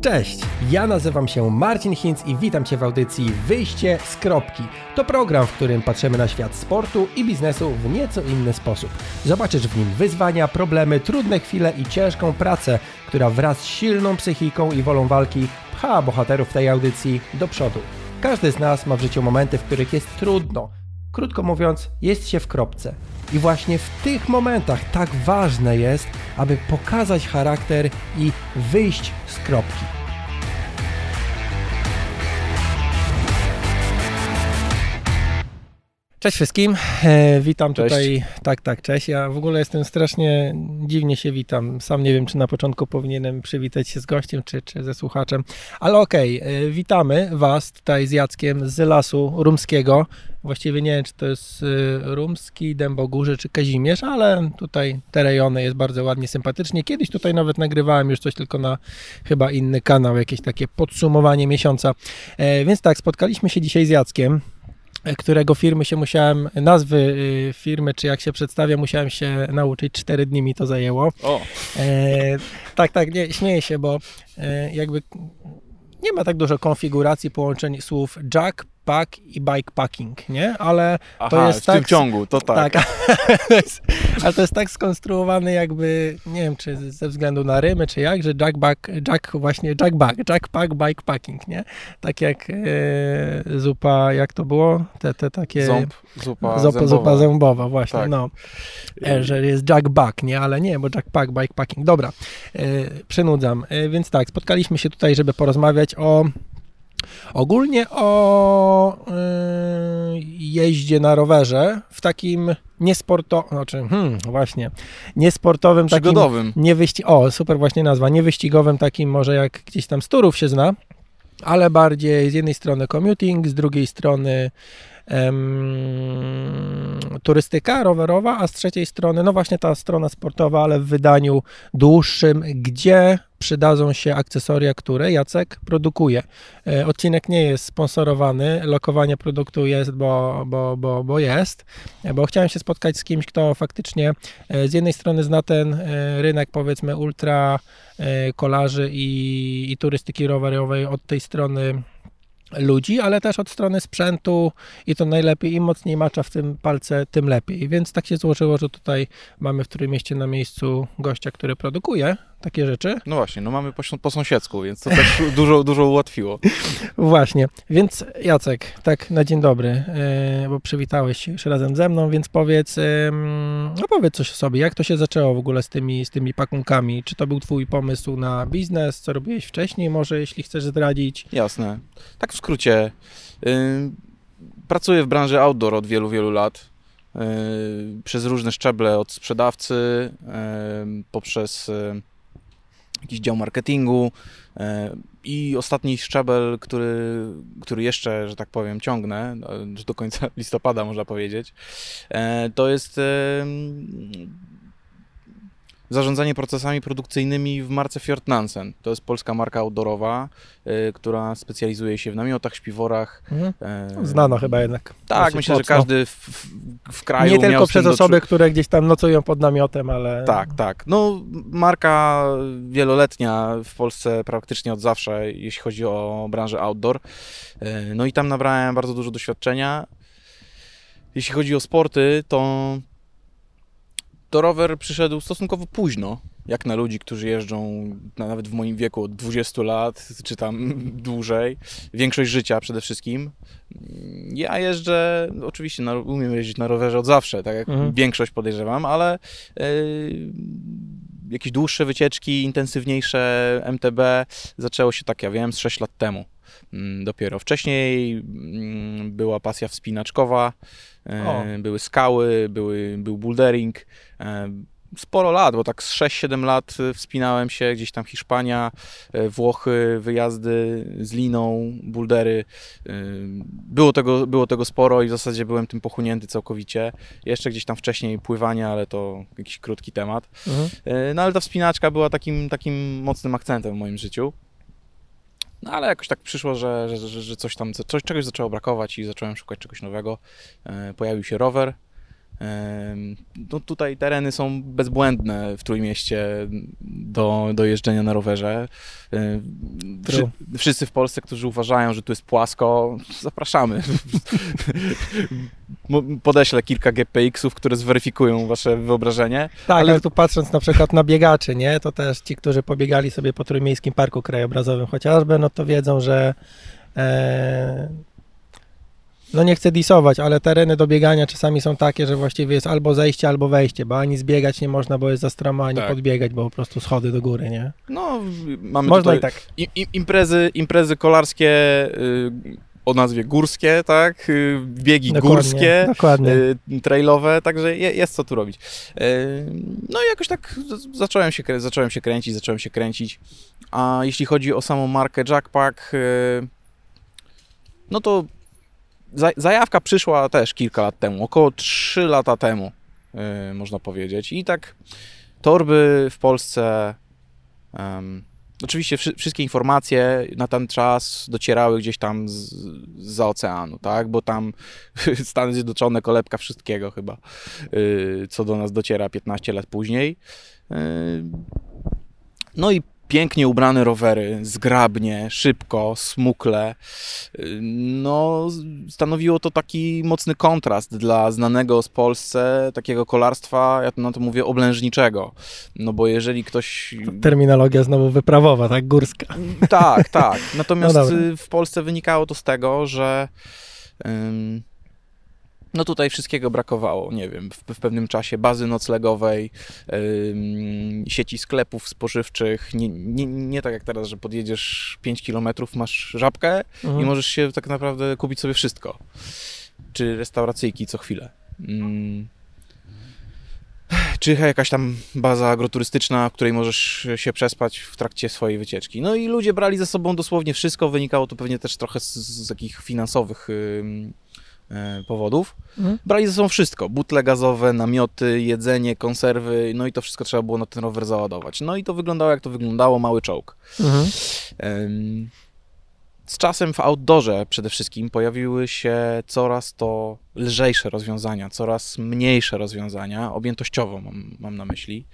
Cześć, ja nazywam się Marcin Hinz i witam Cię w audycji Wyjście z kropki. To program, w którym patrzymy na świat sportu i biznesu w nieco inny sposób. Zobaczysz w nim wyzwania, problemy, trudne chwile i ciężką pracę, która wraz z silną psychiką i wolą walki pcha bohaterów tej audycji do przodu. Każdy z nas ma w życiu momenty, w których jest trudno. Krótko mówiąc, jest się w kropce. I właśnie w tych momentach tak ważne jest, aby pokazać charakter i wyjść z kropki. Cześć wszystkim, e, witam Cześć. tutaj. Tak, tak, cześć. Ja w ogóle jestem strasznie dziwnie się witam. Sam nie wiem, czy na początku powinienem przywitać się z gościem, czy, czy ze słuchaczem, ale okej, e, witamy Was tutaj z Jackiem z Lasu Rumskiego. Właściwie nie wiem, czy to jest e, Rumski, Dębogórze, czy Kazimierz, ale tutaj te rejony jest bardzo ładnie, sympatycznie. Kiedyś tutaj nawet nagrywałem już coś tylko na chyba inny kanał, jakieś takie podsumowanie miesiąca. E, Więc tak, spotkaliśmy się dzisiaj z Jackiem którego firmy się musiałem, nazwy y, firmy, czy jak się przedstawia, musiałem się nauczyć. Cztery dni mi to zajęło. O, E, tak, tak, nie, śmieję się, bo e, jakby nie ma tak dużo konfiguracji połączeń słów jack, pack i bikepacking, nie? Ale aha, to jest w tym tak... ciągu, to tak. Tak, ale to jest tak skonstruowane jakby, nie wiem, czy ze względu na rymy, czy jak, że jackback, jack właśnie, jackback, jackpack, bikepacking, nie? Tak jak e, zupa, jak to było? Te, te takie... Ząb, zupa Zupa, zębowa. zupa zębowa, właśnie, Tak. no. E, Że jest jackback, nie? Ale nie, bo jackpack, bikepacking. Dobra, e, przynudzam. E, Więc tak, spotkaliśmy się tutaj, żeby porozmawiać o ogólnie o e, jeździe na rowerze w takim niesportowym, znaczy, hmm, właśnie, niesportowym takim Przygodowym. nie wyści- o, super właśnie nazwa, nie wyścigowym takim może jak gdzieś tam z turów się zna, ale bardziej z jednej strony commuting, z drugiej strony turystyka rowerowa, a z trzeciej strony, no właśnie ta strona sportowa, ale w wydaniu dłuższym, gdzie przydadzą się akcesoria, które Jacek produkuje. E, Odcinek nie jest sponsorowany, lokowanie produktu jest, bo, bo, bo, bo jest, e, bo chciałem się spotkać z kimś, kto faktycznie e, z jednej strony zna ten rynek powiedzmy ultra kolarzy i, i turystyki rowerowej od tej strony ludzi, ale też od strony sprzętu i to najlepiej, im mocniej macza w tym palce, tym lepiej. Więc tak się złożyło, że tutaj mamy w którym mieście na miejscu gościa, który produkuje takie rzeczy. No właśnie, no mamy po, po sąsiedzku, więc to też dużo, dużo ułatwiło. Właśnie, więc Jacek, tak na dzień dobry, e, bo przywitałeś się już razem ze mną, więc powiedz, no powiedz coś o sobie, jak to się zaczęło w ogóle z tymi, z tymi pakunkami? Czy to był twój pomysł na biznes, co robiłeś wcześniej, może jeśli chcesz zdradzić? Jasne. Tak w skrócie. pracuję w branży outdoor od wielu, wielu lat. Yy, przez różne szczeble, od sprzedawcy, poprzez jakiś dział marketingu yy, i ostatni szczebel, który, który jeszcze, że tak powiem, ciągnę, no, do końca listopada można powiedzieć, yy, to jest zarządzanie procesami produkcyjnymi w marce Fjord Nansen. To jest polska marka outdoorowa, y, która specjalizuje się w namiotach, śpiworach. Mhm. y, Znana chyba jednak. Tak, myślę, że mocno. każdy w, w, w kraju Nie tylko przez do osoby, czu- które gdzieś tam nocują pod namiotem, ale... Tak, tak. No, marka wieloletnia w Polsce praktycznie od zawsze, jeśli chodzi o branżę outdoor. Y, No i tam nabrałem bardzo dużo doświadczenia. Jeśli chodzi o sporty, to, to rower przyszedł stosunkowo późno, jak na ludzi, którzy jeżdżą na- nawet w moim wieku od 20 lat, czy tam dłużej. Większość życia przede wszystkim. Ja jeżdżę, no oczywiście na, umiem jeździć na rowerze od zawsze, tak jak Mhm. większość podejrzewam, ale yy, jakieś dłuższe wycieczki, intensywniejsze MTB zaczęło się tak, ja wiem, z 6 lat temu. Mm, Dopiero wcześniej mm, była pasja wspinaczkowa, e, O. były skały, były, był bouldering. e, Sporo lat, bo tak z 6-7 lat e, wspinałem się, gdzieś tam Hiszpania, Włochy, wyjazdy z liną, bouldery. e, Było tego, było tego sporo i w zasadzie byłem tym pochłonięty całkowicie. Jeszcze gdzieś tam wcześniej pływanie, ale to jakiś krótki temat. Mhm. No ale ta wspinaczka była takim, takim mocnym akcentem w moim życiu. No ale jakoś tak przyszło, że, że, że, coś tam, coś, czegoś zaczęło brakować i zacząłem szukać czegoś nowego. E, Pojawił się rower. No tutaj tereny są bezbłędne w Trójmieście do, do jeżdżenia na rowerze. Wszy, wszyscy w Polsce, którzy uważają, że tu jest płasko, zapraszamy. Podeślę kilka GPX-ów, które zweryfikują wasze wyobrażenie. Tak, Ale- ale tu patrząc na przykład na biegaczy, nie, to też ci, którzy pobiegali sobie po Trójmiejskim Parku Krajobrazowym chociażby, no to wiedzą, że e, no nie chcę disować, ale tereny do biegania czasami są takie, że właściwie jest albo zejście, albo wejście, bo ani zbiegać nie można, bo jest za stromo, ani Tak. podbiegać, bo po prostu schody do góry, nie? No, mamy Można tutaj i tak. imprezy, imprezy kolarskie y, o nazwie górskie, tak? Y, biegi Dokładnie, górskie. Dokładnie. y, trailowe, także je, jest co tu robić. Y, No i jakoś tak zacząłem się, zacząłem się kręcić, zacząłem się kręcić. A jeśli chodzi o samą markę Jackpack, no to zajawka przyszła też kilka lat temu, około 3 lata temu, y, można powiedzieć. I tak torby w Polsce. Oczywiście wszy- wszystkie informacje na ten czas docierały gdzieś tam z, za oceanu, tak? Bo tam Stany Zjednoczone, kolebka wszystkiego chyba, yy, co do nas dociera 15 lat później. Yy, No i pięknie ubrane rowery, zgrabnie, szybko, smukle. No, stanowiło to taki mocny kontrast dla znanego z Polsce takiego kolarstwa, ja to na to mówię, oblężniczego. No bo jeżeli ktoś Terminologia znowu wyprawowa, tak? Górska. tak, tak. Natomiast No dobra. y, w Polsce wynikało to z tego, że ym, no tutaj wszystkiego brakowało. Nie wiem, w, w pewnym czasie bazy noclegowej, ym, sieci sklepów spożywczych. Nie, nie, nie tak jak teraz, że podjedziesz 5 km, masz żabkę Mhm. i możesz się tak naprawdę kupić sobie wszystko. Czy restauracyjki co chwilę. Mm. Czy jakaś tam baza agroturystyczna, w której możesz się przespać w trakcie swojej wycieczki. No i ludzie brali ze sobą dosłownie wszystko. Wynikało to pewnie też trochę z, z takich finansowych e, powodów. Mhm. Brali ze sobą wszystko. Butle gazowe, namioty, jedzenie, konserwy. No i to wszystko trzeba było na ten rower załadować. No i to wyglądało jak to wyglądało, mały czołg. Mhm. Z czasem w outdoorze przede wszystkim pojawiły się coraz to lżejsze rozwiązania, coraz mniejsze rozwiązania, objętościowo mam, mam na myśli.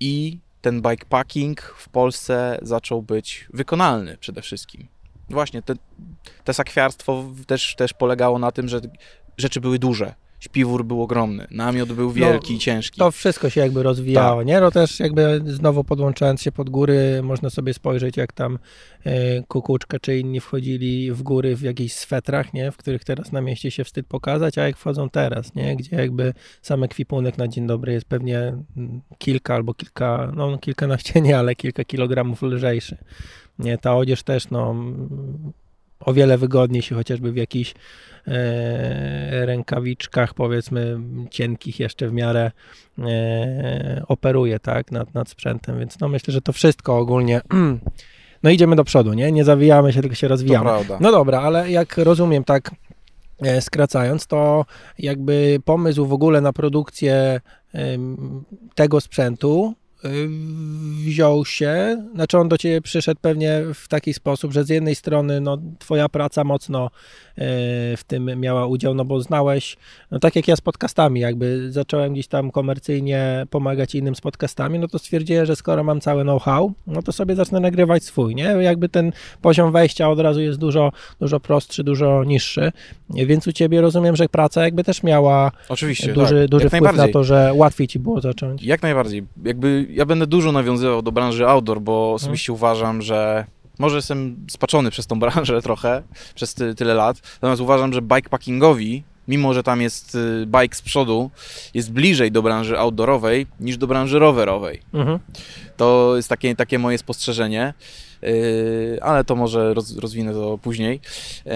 I ten bikepacking w Polsce zaczął być wykonalny przede wszystkim. Właśnie, te, te sakwiarstwo też, też polegało na tym, że rzeczy były duże. Śpiwór był ogromny, namiot był wielki i ciężki. To wszystko się jakby rozwijało, Tak. nie? No też jakby znowu podłączając się pod góry, można sobie spojrzeć, jak tam e, Kukuczka czy inni wchodzili w góry w jakichś swetrach, nie? W których teraz na mieście się wstyd pokazać, a jak wchodzą teraz, nie? Gdzie jakby sam ekwipunek na dzień dobry jest pewnie mm, kilka albo kilka, no kilkanaście nie, ale kilka kilogramów lżejszy. Nie, ta odzież też, no o wiele wygodniej się chociażby w jakichś e, rękawiczkach, powiedzmy, cienkich jeszcze w miarę e, operuje, tak, nad, nad sprzętem, więc no myślę, że to wszystko ogólnie, no idziemy do przodu, nie? Nie zawijamy się, tylko się rozwijamy. No dobra, ale jak rozumiem, tak e, skracając, to jakby pomysł w ogóle na produkcję tego sprzętu wziął się, znaczy on do ciebie przyszedł pewnie w taki sposób, że z jednej strony no, twoja praca mocno e, w tym miała udział, no bo znałeś, no tak jak ja z podcastami, jakby zacząłem gdzieś tam komercyjnie pomagać innym z podcastami, no to stwierdziłem, że skoro mam cały know-how, no to sobie zacznę nagrywać swój, nie? Jakby ten poziom wejścia od razu jest dużo, dużo prostszy, dużo niższy, więc u ciebie rozumiem, że praca jakby też miała Oczywiście, duży, tak. duży Jak wpływ na to, że łatwiej ci było zacząć. Jak najbardziej. Jakby ja będę dużo nawiązywał do branży outdoor, bo osobiście uważam, że może jestem spaczony przez tą branżę trochę, przez ty, tyle lat, natomiast uważam, że bikepackingowi, mimo że tam jest y, bike z przodu, jest bliżej do branży outdoorowej niż do branży rowerowej. Mhm. To jest takie, takie moje spostrzeżenie, yy, ale to może roz, rozwinę to później. Yy,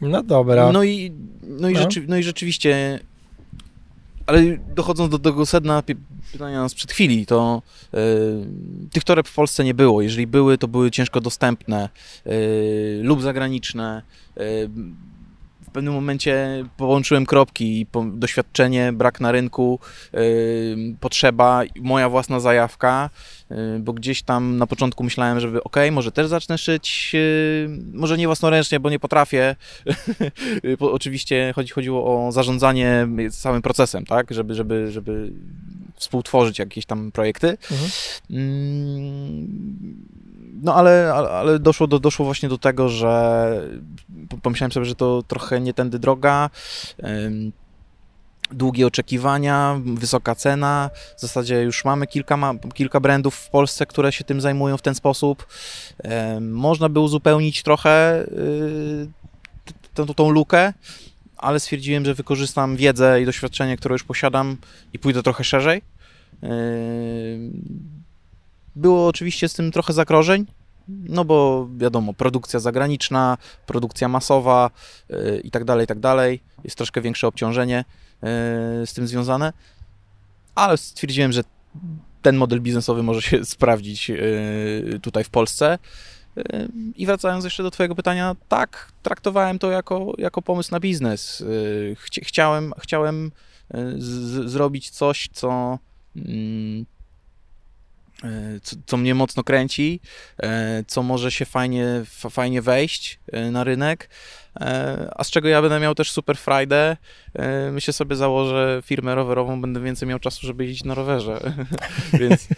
No dobra. no i, no, i No. Rzeczy, no i rzeczywiście, ale dochodząc do tego sedna py- pytania nas przed chwili, to yy, tych toreb w Polsce nie było. Jeżeli były, to były ciężko dostępne yy, lub zagraniczne. W pewnym momencie połączyłem kropki, po, doświadczenie, brak na rynku, yy, potrzeba, moja własna zajawka, yy, bo gdzieś tam na początku myślałem, żeby ok, może też zacznę szyć, yy, może nie własnoręcznie, bo nie potrafię. po, oczywiście chodzi, chodziło o zarządzanie całym procesem, tak, żeby, żeby, żeby współtworzyć jakieś tam projekty. Mhm. No ale, ale doszło, do, doszło właśnie do tego, że pomyślałem sobie, że to trochę nie tędy droga. Długie oczekiwania, wysoka cena. W zasadzie już mamy kilka, kilka brandów w Polsce, które się tym zajmują w ten sposób. Można by uzupełnić trochę y, tą, tą lukę, ale stwierdziłem, że wykorzystam wiedzę i doświadczenie, które już posiadam i pójdę trochę szerzej. Było oczywiście z tym trochę zagrożeń, no bo wiadomo, produkcja zagraniczna, produkcja masowa yy, i tak dalej, i tak dalej. Jest troszkę większe obciążenie yy, z tym związane, ale stwierdziłem, że ten model biznesowy może się sprawdzić yy, tutaj w Polsce. I wracając jeszcze do Twojego pytania, tak, traktowałem to jako, jako pomysł na biznes. Chciałem, chciałem z, zrobić coś, co mm, co, co, mnie mocno kręci, e, co może się fajnie, fajnie wejść e, na rynek, a z czego ja będę miał też super Friday. Myślę sobie założę firmę rowerową, będę więcej miał czasu, żeby jeździć na rowerze. Więc...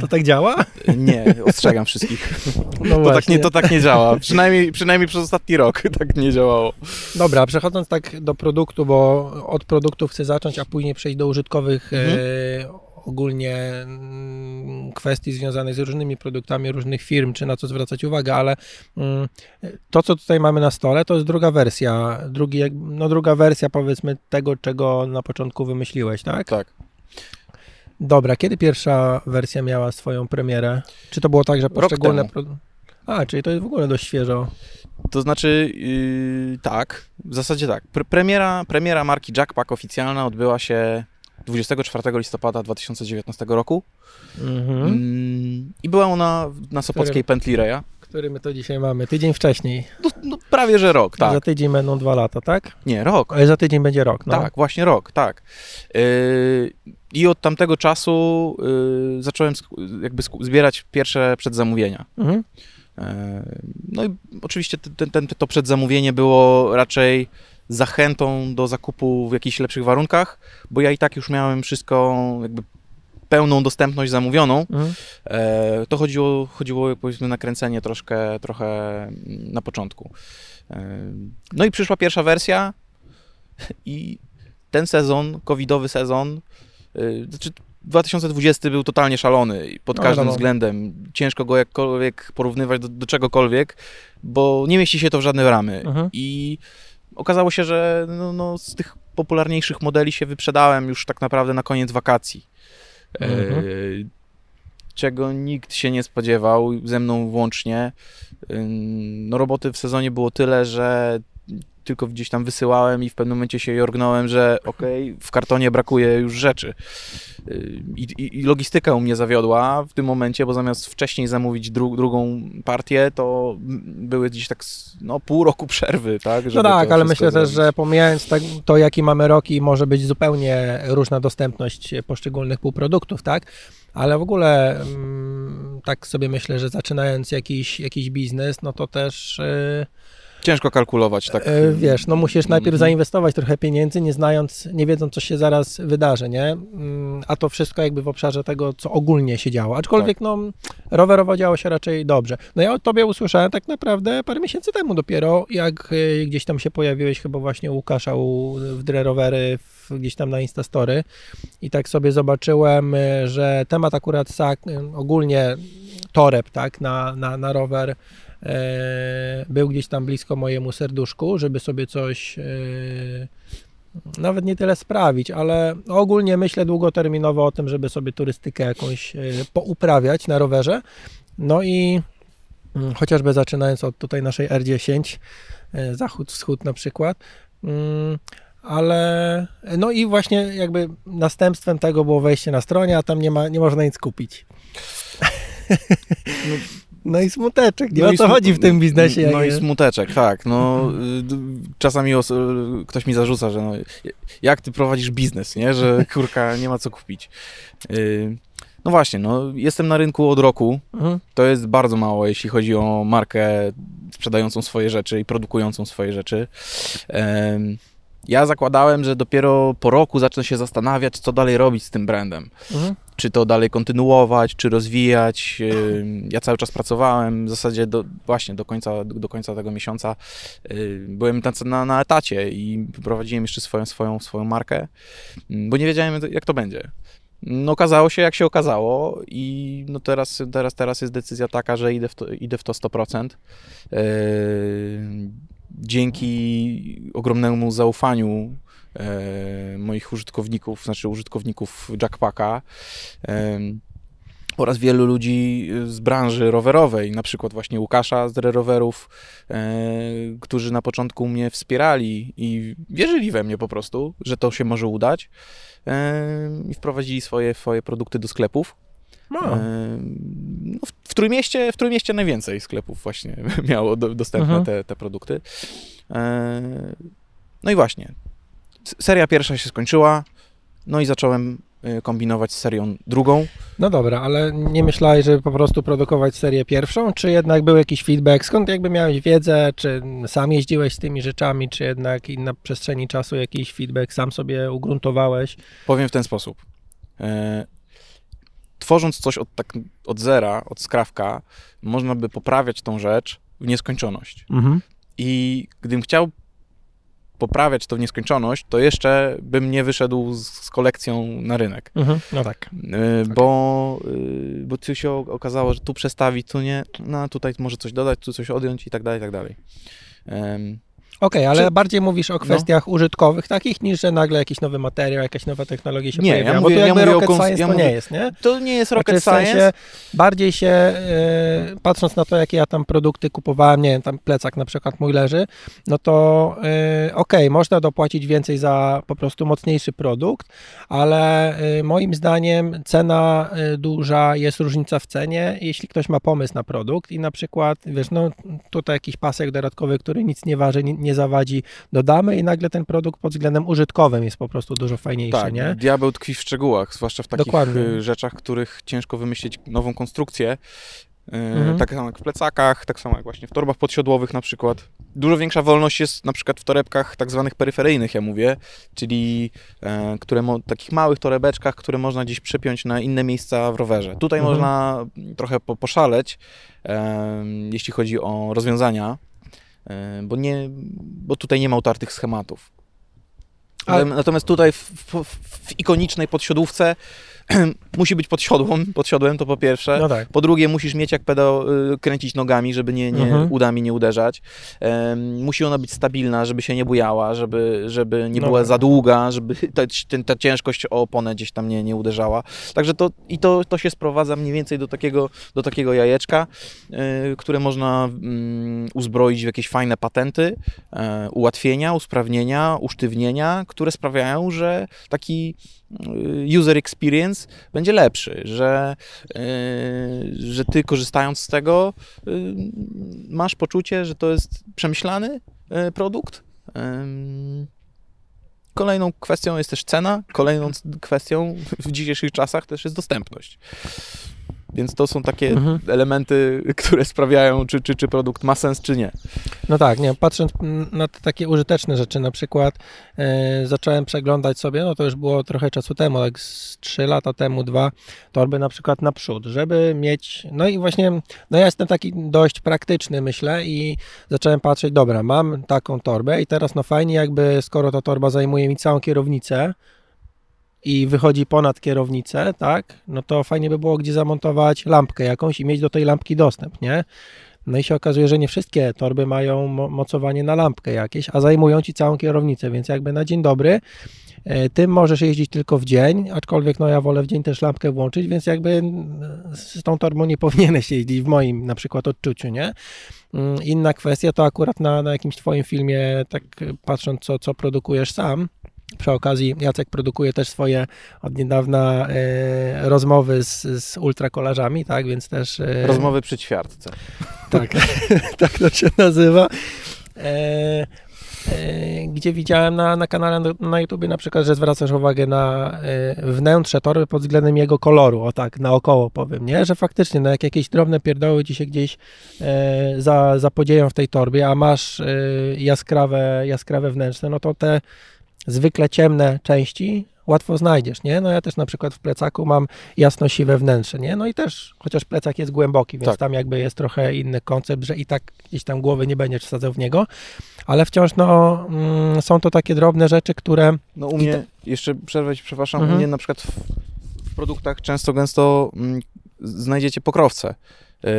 To tak działa? Nie, ostrzegam wszystkich. No to, tak nie, to tak nie działa. Przynajmniej, przynajmniej przez ostatni rok tak nie działało. Dobra, przechodząc tak do produktu, bo od produktów chcę zacząć, a później przejść do użytkowych mhm ogólnie mm, kwestii związanych z różnymi produktami różnych firm, czy na co zwracać uwagę, ale mm, to, co tutaj mamy na stole, to jest druga wersja, drugi, no druga wersja powiedzmy tego, czego na początku wymyśliłeś, tak? Tak. Dobra, kiedy pierwsza wersja miała swoją premierę? Czy to było tak, że poszczególne... Pro... A, czyli to jest w ogóle dość świeżo. To znaczy, yy, tak, w zasadzie tak. Premiera, premiera marki Jackpack oficjalna odbyła się 24 listopada 2019 roku. Mhm. Mm, I była ona na Sopockiej Pętli Reja. Który my to dzisiaj mamy? Tydzień wcześniej. No, no prawie, że rok, tak. Za tydzień będą dwa lata, tak? Nie, rok. Ale za tydzień będzie rok, no. Tak, właśnie rok, tak. Yy, I od tamtego czasu yy, zacząłem jakby zbierać pierwsze przedzamówienia. Mhm. Yy, no i oczywiście ten, ten, to przedzamówienie było raczej zachętą do zakupu w jakichś lepszych warunkach, bo ja i tak już miałem wszystko jakby pełną dostępność zamówioną. Mhm. E, to chodziło, chodziło powiedzmy na kręcenie troszkę, trochę na początku. E, no i przyszła pierwsza wersja i ten sezon, covidowy sezon, e, znaczy 2020 był totalnie szalony pod no, każdym no, no. względem. Ciężko go jakkolwiek porównywać do, do, czegokolwiek, bo nie mieści się to w żadne ramy. Mhm. I okazało się, że no, no, z tych popularniejszych modeli się wyprzedałem już tak naprawdę na koniec wakacji. Mhm. E, czego nikt się nie spodziewał, ze mną włącznie. No, roboty w sezonie było tyle, że tylko gdzieś tam wysyłałem i w pewnym momencie się jorgnąłem, że okej, okay, w kartonie brakuje już rzeczy. I, i, I, logistyka u mnie zawiodła w tym momencie, bo zamiast wcześniej zamówić dru, drugą partię, to były gdzieś tak no, pół roku przerwy, tak? no tak, ale myślę zrobić. też, że pomijając tak, to, jaki mamy rok i może być zupełnie różna dostępność poszczególnych półproduktów, tak? Ale w ogóle mm, tak sobie myślę, że zaczynając jakiś, jakiś biznes, no to też... Yy Ciężko kalkulować, tak. E, wiesz, no musisz najpierw mhm. zainwestować trochę pieniędzy, nie znając, nie wiedząc, co się zaraz wydarzy, nie? Mm, a to wszystko jakby w obszarze tego, co ogólnie się działo. Aczkolwiek, tak. no, rowerowo działo się raczej dobrze. No ja o tobie usłyszałem tak naprawdę parę miesięcy temu dopiero, jak e, gdzieś tam się pojawiłeś, chyba właśnie u Łukasza u, w Dre Rowery, w, gdzieś tam na Instastory i tak sobie zobaczyłem, e, że temat akurat SAK, ogólnie toreb, tak, na, na, na rower był gdzieś tam blisko mojemu serduszku, żeby sobie coś e, nawet nie tyle sprawić, ale ogólnie myślę długoterminowo o tym, żeby sobie turystykę jakąś e, pouprawiać na rowerze. No i mm, chociażby zaczynając od tutaj naszej R10, zachód, wschód na przykład, mm, ale no i właśnie jakby następstwem tego było wejście na stronie, a tam nie, ma, nie można nic kupić. No, No i smuteczek, nie No o smu- chodzi w tym biznesie. No i smuteczek, tak. No, y, czasami ktoś mi zarzuca, że no, jak ty prowadzisz biznes, nie? Że kurka nie ma co kupić. Y, No właśnie, no, jestem na rynku od roku. Mhm. To jest bardzo mało, jeśli chodzi o markę sprzedającą swoje rzeczy i produkującą swoje rzeczy. Ja zakładałem, że dopiero po roku zacznę się zastanawiać, co dalej robić z tym brandem Mhm. Czy to dalej kontynuować, czy rozwijać. Ja cały czas pracowałem, w zasadzie do, właśnie do końca, do końca tego miesiąca y, byłem na, na, etacie i prowadziłem jeszcze swoją, swoją, swoją markę, bo nie wiedziałem jak to będzie. No okazało się jak się okazało i no teraz, teraz, teraz jest decyzja taka, że idę w to, idę w to 100%. Yy, dzięki ogromnemu zaufaniu moich użytkowników, znaczy użytkowników Jackpacka em, oraz wielu ludzi z branży rowerowej, na przykład właśnie Łukasza z Rowerów, e, którzy na początku mnie wspierali i wierzyli we mnie po prostu, że to się może udać i wprowadzili swoje, swoje produkty do sklepów. No. No, w, w, Trójmieście, w Trójmieście najwięcej sklepów właśnie miało do, dostępne Mhm. te, te produkty. E, No i właśnie, seria pierwsza się skończyła, no i zacząłem e, kombinować z serią drugą. No dobra, ale nie myślałeś, żeby po prostu produkować serię pierwszą, czy jednak był jakiś feedback? Skąd jakby miałeś wiedzę, czy sam jeździłeś z tymi rzeczami, czy jednak na przestrzeni czasu jakiś feedback sam sobie ugruntowałeś? Powiem w ten sposób. E, Tworząc coś od, tak, od zera, od skrawka, można by poprawiać tą rzecz w nieskończoność. Mhm. I gdybym chciał poprawiać to w nieskończoność, to jeszcze bym nie wyszedł z, z kolekcją na rynek. Mhm. No tak. Y, Bo, y, bo tu się okazało, że tu przestawić, tu nie, no tutaj może coś dodać, tu coś odjąć i tak dalej, i tak dalej. Okej, ale Czy- bardziej mówisz o kwestiach użytkowych takich, niż że nagle jakiś nowy materiał, jakaś nowa technologia się Nie, ja pojawiła, mówię- bo to ja jakby rocket science ja to mówię- nie jest, nie? To nie jest rocket Znaczy, w science. sensie bardziej się, e, patrząc na to, jakie ja tam produkty kupowałem, nie wiem, tam plecak na przykład mój leży, no to e, okej, można dopłacić więcej za po prostu mocniejszy produkt, ale e, moim zdaniem cena e, duża, jest różnica w cenie, jeśli ktoś ma pomysł na produkt i na przykład, wiesz, no tutaj jakiś pasek dodatkowy, który nic nie waży, nie, nie zawadzi, dodamy i nagle ten produkt pod względem użytkowym jest po prostu dużo fajniejszy, Tak, nie? diabeł tkwi w szczegółach, zwłaszcza w takich Dokładnie. y, rzeczach, których ciężko wymyślić nową konstrukcję. Y, Mhm. Tak samo jak w plecakach, tak samo jak właśnie w torbach podsiodłowych na przykład. Dużo większa wolność jest na przykład w torebkach tak zwanych peryferyjnych, ja mówię, czyli e, które mo- takich małych torebeczkach, które można gdzieś przepiąć na inne miejsca w rowerze. Tutaj Mhm. można trochę po, poszaleć, e, jeśli chodzi o rozwiązania, bo, nie, bo tutaj nie ma utartych schematów. Ale- Natomiast tutaj w, w, w ikonicznej podsiodłówce musi być podsiodłą, podsiodłem to po pierwsze. No tak. Po drugie, musisz mieć jak pedał y, kręcić nogami, żeby nie, nie Mhm. udami nie uderzać. Em, musi ona być stabilna, żeby się nie bujała, żeby, żeby nie No była tak. za długa, żeby ta, ta ciężkość o oponę gdzieś tam nie, nie uderzała. Także to, i to, to się sprowadza mniej więcej do takiego, do takiego jajeczka, y, które można mm, uzbroić w jakieś fajne patenty, e, ułatwienia, usprawnienia, usztywnienia, które sprawiają, że taki user experience będzie lepszy, że, y, że ty korzystając z tego y, masz poczucie, że to jest przemyślany y, produkt. Kolejną kwestią jest też cena, kolejną kwestią w dzisiejszych czasach też jest dostępność. Więc to są takie Mhm. elementy, które sprawiają, czy, czy, czy produkt ma sens, czy nie. No tak, nie, patrząc na te takie użyteczne rzeczy, na przykład e, zacząłem przeglądać sobie, no to już było trochę czasu temu, tak z 3 lata temu, dwa, torby na przykład naprzód, żeby mieć, no i właśnie, no ja jestem taki dość praktyczny, myślę i zacząłem patrzeć, dobra, mam taką torbę i teraz no fajnie jakby, skoro ta torba zajmuje mi całą kierownicę, i wychodzi ponad kierownicę, tak, no to fajnie by było gdzie zamontować lampkę jakąś i mieć do tej lampki dostęp, nie? No i się okazuje, że nie wszystkie torby mają mo- mocowanie na lampkę jakieś, a zajmują ci całą kierownicę, więc jakby na dzień dobry e, ty możesz jeździć tylko w dzień, aczkolwiek no ja wolę w dzień też lampkę włączyć, więc jakby mm, z tą torbą nie powinieneś jeździć w moim na przykład odczuciu, nie? Mm, Inna kwestia to akurat na, na jakimś twoim filmie, tak patrząc co, co produkujesz sam, Przy okazji Jacek produkuje też swoje od niedawna e, rozmowy z, z ultrakolarzami, tak, więc też... E, rozmowy przy ćwiartce. Tak, tak to się nazywa. E, E, gdzie widziałem na, na kanale na YouTubie na przykład, że zwracasz uwagę na wnętrze torby pod względem jego koloru, o tak, naokoło powiem, nie? Że faktycznie, no jak jakieś drobne pierdoły ci się gdzieś e, za, zapodzieją w tej torbie, a masz jaskrawe, jaskrawe wnętrze, no to te zwykle ciemne części łatwo znajdziesz, nie? No ja też na przykład w plecaku mam jasno-siwe wnętrze, nie? No i też, chociaż plecak jest głęboki, więc tak. tam jakby jest trochę inny koncept, że i tak gdzieś tam głowy nie będziesz wsadzał w niego, ale wciąż no mm, są to takie drobne rzeczy, które... No u mnie, te... jeszcze przerwać, przepraszam, mhm. u mnie na przykład w, w produktach często gęsto mm, znajdziecie pokrowce.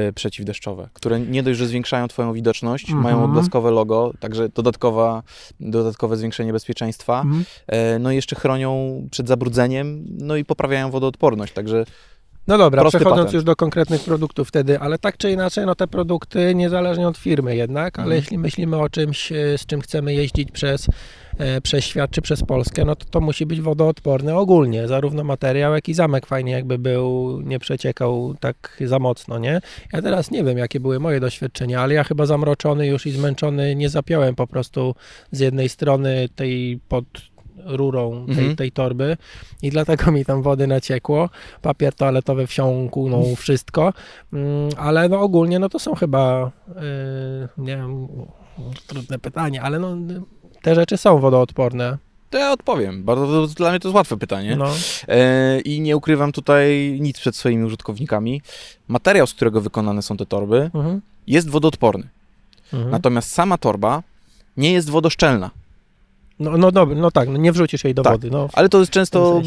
Y, przeciwdeszczowe, które nie dość, że zwiększają Twoją widoczność, mhm. mają odblaskowe logo, także dodatkowa, dodatkowe zwiększenie bezpieczeństwa, mhm. y, no i jeszcze chronią przed zabrudzeniem, no i poprawiają wodoodporność, także no dobra, Prosty przechodząc patent. już do konkretnych produktów wtedy, ale tak czy inaczej, no te produkty niezależnie od firmy jednak, ale mhm. jeśli myślimy o czymś, e, z czym chcemy jeździć przez, przez świat czy przez Polskę, no to to musi być wodoodporne ogólnie, zarówno materiał, jak i zamek fajnie jakby był, nie przeciekał tak za mocno, nie? Ja teraz nie wiem, jakie były moje doświadczenia, ale ja chyba zamroczony już i zmęczony nie zapiąłem po prostu z jednej strony tej pod rurą tej, mhm. tej torby i dlatego mi tam wody naciekło. Papier toaletowy wsiąknął mhm. wszystko, mm, ale no ogólnie no to są chyba, yy, nie wiem, trudne pytanie, ale no te rzeczy są wodoodporne. To ja odpowiem. Bardzo dla mnie to jest łatwe pytanie. No. E, I nie ukrywam tutaj nic przed swoimi użytkownikami. Materiał, z którego wykonane są te torby, mhm. jest wodoodporny. Mhm. Natomiast sama torba nie jest wodoszczelna. No, no dobra, no tak, no nie wrzucisz jej do tak, wody. No, ale to jest często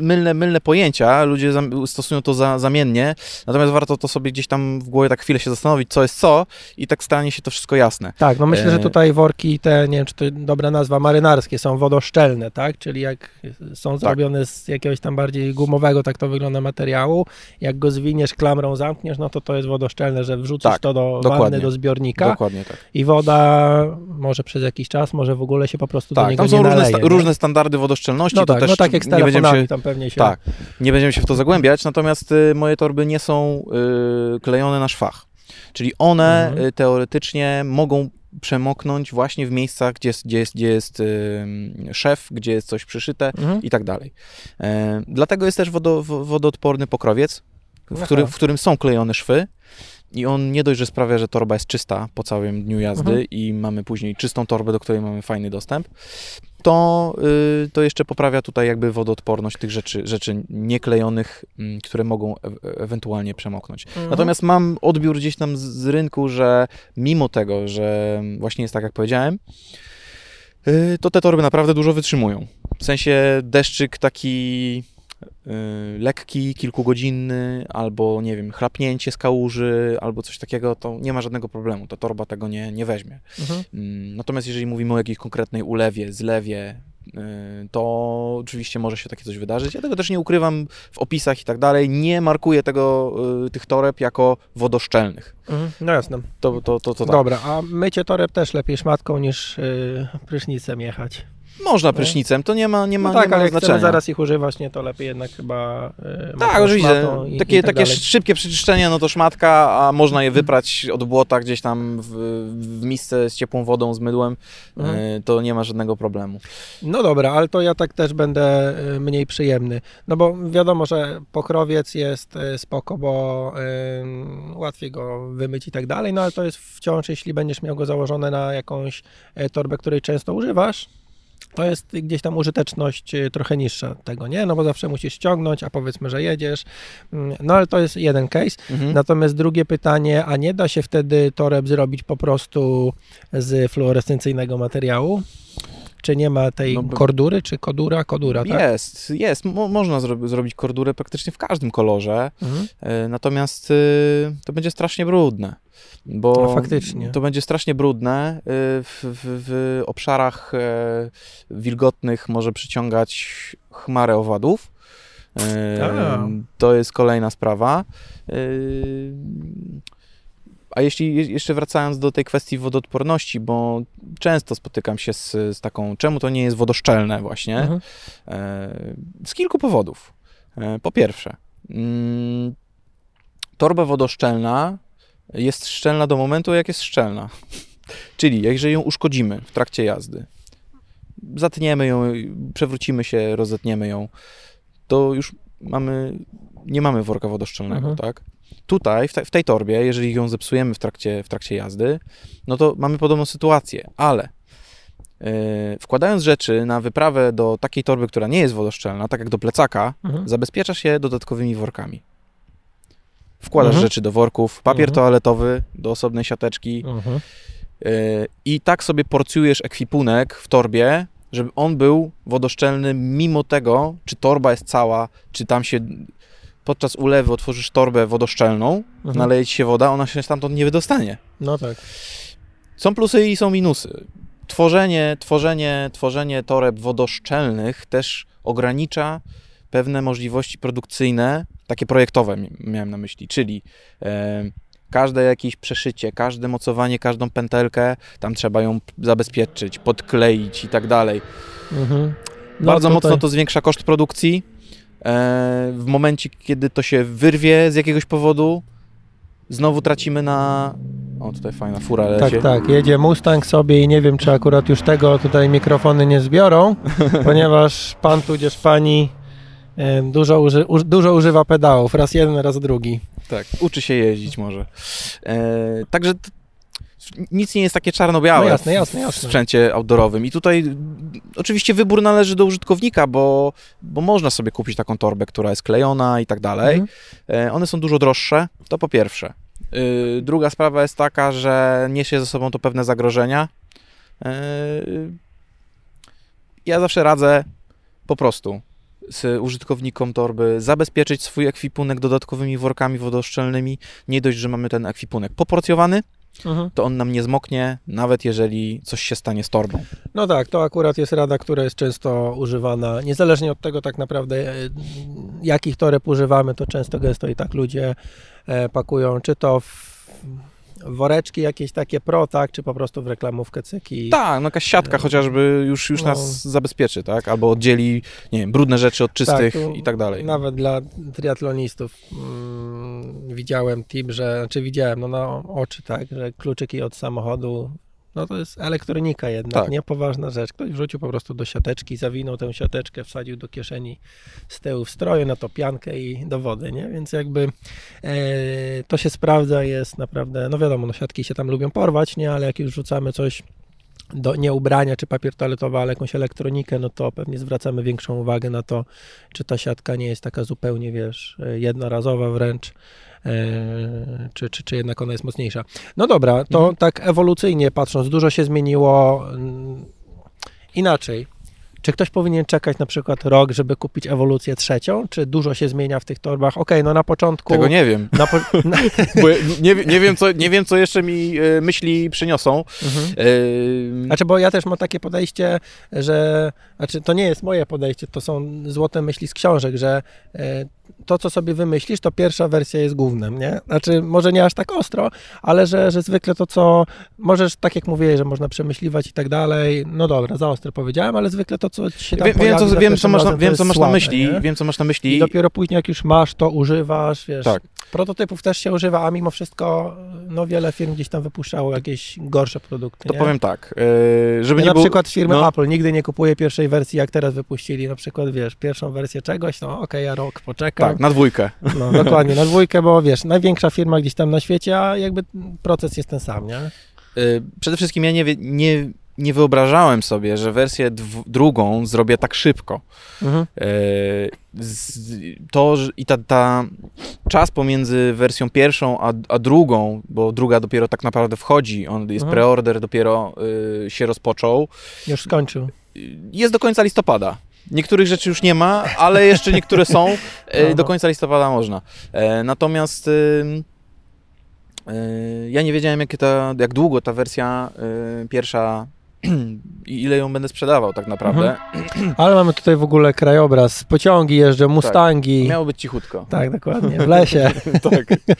mylne, mylne pojęcia, ludzie stosują to za, zamiennie, natomiast warto to sobie gdzieś tam w głowie tak chwilę się zastanowić, co jest co i tak stanie się to wszystko jasne. Tak, no myślę, że e, tutaj worki te, nie wiem, czy to dobra nazwa, marynarskie są wodoszczelne, tak, czyli jak są tak. zrobione tak. z jakiegoś tam bardziej gumowego, tak to wygląda materiału, jak go zwiniesz, klamrą zamkniesz, no to to jest wodoszczelne, że wrzucisz tak, to do dokładnie. wanny, do zbiornika dokładnie tak. i woda może przez jakiś czas, może w ogóle się po prostu tak, tam są różne, sta różne, standardy wodoszczelności. No tak, też no tak jak z nie będziemy się, tam pewnie się... Tak, nie będziemy się w to zagłębiać, natomiast y, moje torby nie są y, klejone na szwach. Czyli one mhm. y, teoretycznie mogą przemoknąć właśnie w miejscach, gdzie jest, gdzie jest, gdzie jest y, szef, gdzie jest coś przyszyte mhm. i tak dalej. E, dlatego jest też wodo, wodoodporny pokrowiec, w, który, w którym są klejone szwy i on nie dość, że sprawia, że torba jest czysta po całym dniu jazdy mhm. i mamy później czystą torbę, do której mamy fajny dostęp, to, yy, to jeszcze poprawia tutaj jakby wodoodporność tych rzeczy, rzeczy nieklejonych, yy, które mogą e ewentualnie przemoknąć. Mhm. Natomiast mam odbiór gdzieś tam z, z, rynku, że mimo tego, że właśnie jest tak jak powiedziałem, yy, to te torby naprawdę dużo wytrzymują. W sensie deszczyk taki Y, lekki, kilkugodzinny, albo nie wiem, chrapnięcie z kałuży, albo coś takiego, to nie ma żadnego problemu. Ta torba tego nie, nie weźmie. Mhm. Mm, natomiast jeżeli mówimy o jakiejś konkretnej ulewie, zlewie, y, to oczywiście może się takie coś wydarzyć. Ja tego też nie ukrywam w opisach i tak dalej. Nie markuję tego, y, tych toreb jako wodoszczelnych. Mhm, no jasne. To, to, to, to tak. Dobra, a mycie toreb też lepiej szmatką niż yy, prysznicem jechać. Można prysznicem, to nie ma, nie ma, no tak, nie ma ale znaczenia. zaraz ich używać, nie, to lepiej jednak chyba... Yy, tak, oczywiście. I, takie i tak takie szybkie przeczyszczenie, no to szmatka, a można je wyprać od błota gdzieś tam w, w misce z ciepłą wodą, z mydłem, mhm. yy, to nie ma żadnego problemu. No dobra, ale to ja tak też będę y, mniej przyjemny. No bo wiadomo, że pokrowiec jest spoko, bo yy, łatwiej go wymyć i tak dalej, no ale to jest wciąż, jeśli będziesz miał go założone na jakąś e, torbę, której często używasz, to jest gdzieś tam użyteczność y, trochę niższa tego, nie? No bo zawsze musisz ściągnąć, a powiedzmy, że jedziesz. Mm, no ale to jest jeden case. Mhm. Natomiast drugie pytanie, a nie da się wtedy toreb zrobić po prostu z fluorescencyjnego materiału? Czy nie ma tej no, kordury, czy kodura? Kodura, tak? Jest, jest. Mo można zro zrobić kordurę praktycznie w każdym kolorze, mhm. E, natomiast y, to będzie strasznie brudne bo no, faktycznie. to będzie strasznie brudne. Y, w, w, w obszarach e, wilgotnych może przyciągać chmarę owadów. E, to jest kolejna sprawa. A jeśli je- jeszcze wracając do tej kwestii wodoodporności, bo często spotykam się z, z taką, czemu to nie jest wodoszczelne właśnie, Mhm. e, z kilku powodów. E, po pierwsze, mm, torba wodoszczelna jest szczelna do momentu, jak jest szczelna. Czyli jeżeli ją uszkodzimy w trakcie jazdy, zatniemy ją, przewrócimy się, rozetniemy ją, to już mamy, nie mamy worka wodoszczelnego, Mhm. tak? Tutaj, w, te, w tej torbie, jeżeli ją zepsujemy w trakcie, w trakcie jazdy, no to mamy podobną sytuację, ale yy, wkładając rzeczy na wyprawę do takiej torby, która nie jest wodoszczelna, tak jak do plecaka, Mhm. zabezpieczasz je dodatkowymi workami. Wkładasz Mhm. rzeczy do worków, papier Mhm. toaletowy do osobnej siateczki yy, i tak sobie porcjujesz ekwipunek w torbie, żeby on był wodoszczelny mimo tego, czy torba jest cała, czy tam się podczas ulewy otworzysz torbę wodoszczelną, Mhm. naleje ci się woda, ona się stamtąd nie wydostanie. No tak. Są plusy i są minusy. Tworzenie, tworzenie, tworzenie toreb wodoszczelnych też ogranicza pewne możliwości produkcyjne, takie projektowe mi- miałem na myśli, czyli e, każde jakieś przeszycie, każde mocowanie, każdą pętelkę, tam trzeba ją zabezpieczyć, podkleić i tak dalej. Mhm. No Bardzo tutaj- mocno to zwiększa koszt produkcji. E, w momencie, kiedy to się wyrwie z jakiegoś powodu, znowu tracimy na... O, tutaj fajna fura leci. Tak, tak. Jedzie Mustang sobie i nie wiem, czy akurat już tego tutaj mikrofony nie zbiorą, ponieważ pan tudzież pani e, dużo, uży, dużo używa pedałów. Raz jeden, raz drugi. Tak, uczy się jeździć może. E, także nic nie jest takie czarno-białe No jasne, jasne, w jasne. sprzęcie outdoorowym. I tutaj oczywiście wybór należy do użytkownika, bo, bo można sobie kupić taką torbę, która jest klejona i tak dalej. Mhm. E, one są dużo droższe, to po pierwsze. Y, druga sprawa jest taka, że niesie ze sobą to pewne zagrożenia. E, ja zawsze radzę po prostu z użytkownikom torby zabezpieczyć swój ekwipunek dodatkowymi workami wodoszczelnymi. Nie dość, że mamy ten ekwipunek poporcjowany, Mhm. to on nam nie zmoknie, nawet jeżeli coś się stanie z torbą. No tak, to akurat jest rada, która jest często używana. Niezależnie od tego tak naprawdę, e, jakich toreb używamy, to często gęsto i tak ludzie e, pakują, czy to w woreczki jakieś takie pro, tak, czy po prostu w reklamówkę cyki. Tak, no jakaś siatka chociażby już, już No. nas zabezpieczy, tak? Albo oddzieli, nie wiem, brudne rzeczy od czystych tu i tak dalej. Nawet dla triatlonistów mm, widziałem tip, że, znaczy widziałem no na oczy, tak, że kluczyki od samochodu, no to jest elektronika jednak, Tak. niepoważna rzecz. Ktoś wrzucił po prostu do siateczki, zawinął tę siateczkę, wsadził do kieszeni z tyłu w stroju, na to piankę i do wody, nie? Więc jakby e, to się sprawdza, jest naprawdę, no wiadomo, no siatki się tam lubią porwać, nie? Ale jak już rzucamy coś do nie ubrania czy papier toaletowy, ale jakąś elektronikę, no to pewnie zwracamy większą uwagę na to, czy ta siatka nie jest taka zupełnie, wiesz, jednorazowa wręcz, czy, czy, czy jednak ona jest mocniejsza. No dobra, to Mhm. tak ewolucyjnie patrząc, dużo się zmieniło mm, inaczej. Czy ktoś powinien czekać na przykład rok, żeby kupić ewolucję trzecią? Czy dużo się zmienia w tych torbach? Okej, no na początku... Tego nie wiem, po... nie, nie, wiem, co, nie wiem, co jeszcze mi e, myśli przyniosą. mhm. E, Znaczy, bo ja też mam takie podejście, że, znaczy to nie jest moje podejście, to są złote myśli z książek, że e, to, co sobie wymyślisz, to pierwsza wersja jest głównym, nie? Znaczy, może nie aż tak ostro, ale że, że zwykle to, co możesz, tak jak mówiłeś, że można przemyśliwać i tak dalej, no dobra, za ostro powiedziałem, ale zwykle to, co ci się tam wiem, wiem, pojawi co, wiem, co masz na, wiem, co masz na myśli. nie? Wiem, co masz na I myśli. dopiero później, jak już masz, to używasz, wiesz. Tak. Prototypów też się używa, a mimo wszystko, no wiele firm gdzieś tam wypuszczało jakieś gorsze produkty, To nie? powiem tak, e, żeby Ja nie na było... przykład firmy no. Apple nigdy nie kupuję pierwszej wersji, jak teraz wypuścili na przykład, wiesz, pierwszą wersję czegoś, no okej, ja rok poczekam. Tak, na dwójkę. No, dokładnie, na dwójkę, bo wiesz, największa firma gdzieś tam na świecie, a jakby proces jest ten sam, nie? E, Przede wszystkim ja nie, nie, nie wyobrażałem sobie, że wersję drugą zrobię tak szybko. Mhm. E, z, to że- i ta, ta czas pomiędzy wersją pierwszą a, a drugą, bo druga dopiero tak naprawdę wchodzi, on jest Mhm. preorder dopiero y, się rozpoczął, Już skończył. y, jest do końca listopada. Niektórych rzeczy już nie ma, ale jeszcze niektóre są. E, do końca listopada można. E, natomiast y, ja nie wiedziałem, jakie ta, jak długo ta wersja y, pierwsza i ile ją będę sprzedawał tak naprawdę. Ale mamy tutaj w ogóle krajobraz. Pociągi jeżdżą, Mustangi. Miało być cichutko. Tak, dokładnie. W lesie. tak. No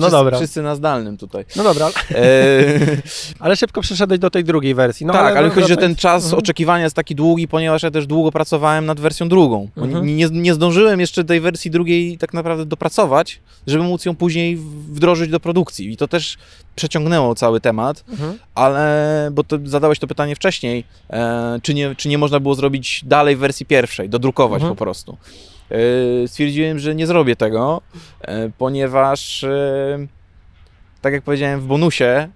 Wszyscy, dobra. Wszyscy na zdalnym tutaj. No dobra, E, ale szybko przeszedłeś do tej drugiej wersji. No, tak, ale chodzi, że ten czas Mhm. oczekiwania jest taki długi, ponieważ ja też długo pracowałem nad wersją drugą. Mhm. Nie, nie, zdążyłem jeszcze tej wersji drugiej tak naprawdę dopracować, żeby móc ją później wdrożyć do produkcji. I to też przeciągnęło cały temat, Mhm. ale bo to zadałeś to pytanie wcześniej, e, czy, nie, czy nie można było zrobić dalej wersji pierwszej, dodrukować Mhm. po prostu. E, stwierdziłem, że nie zrobię tego, e, ponieważ tak jak powiedziałem w bonusie,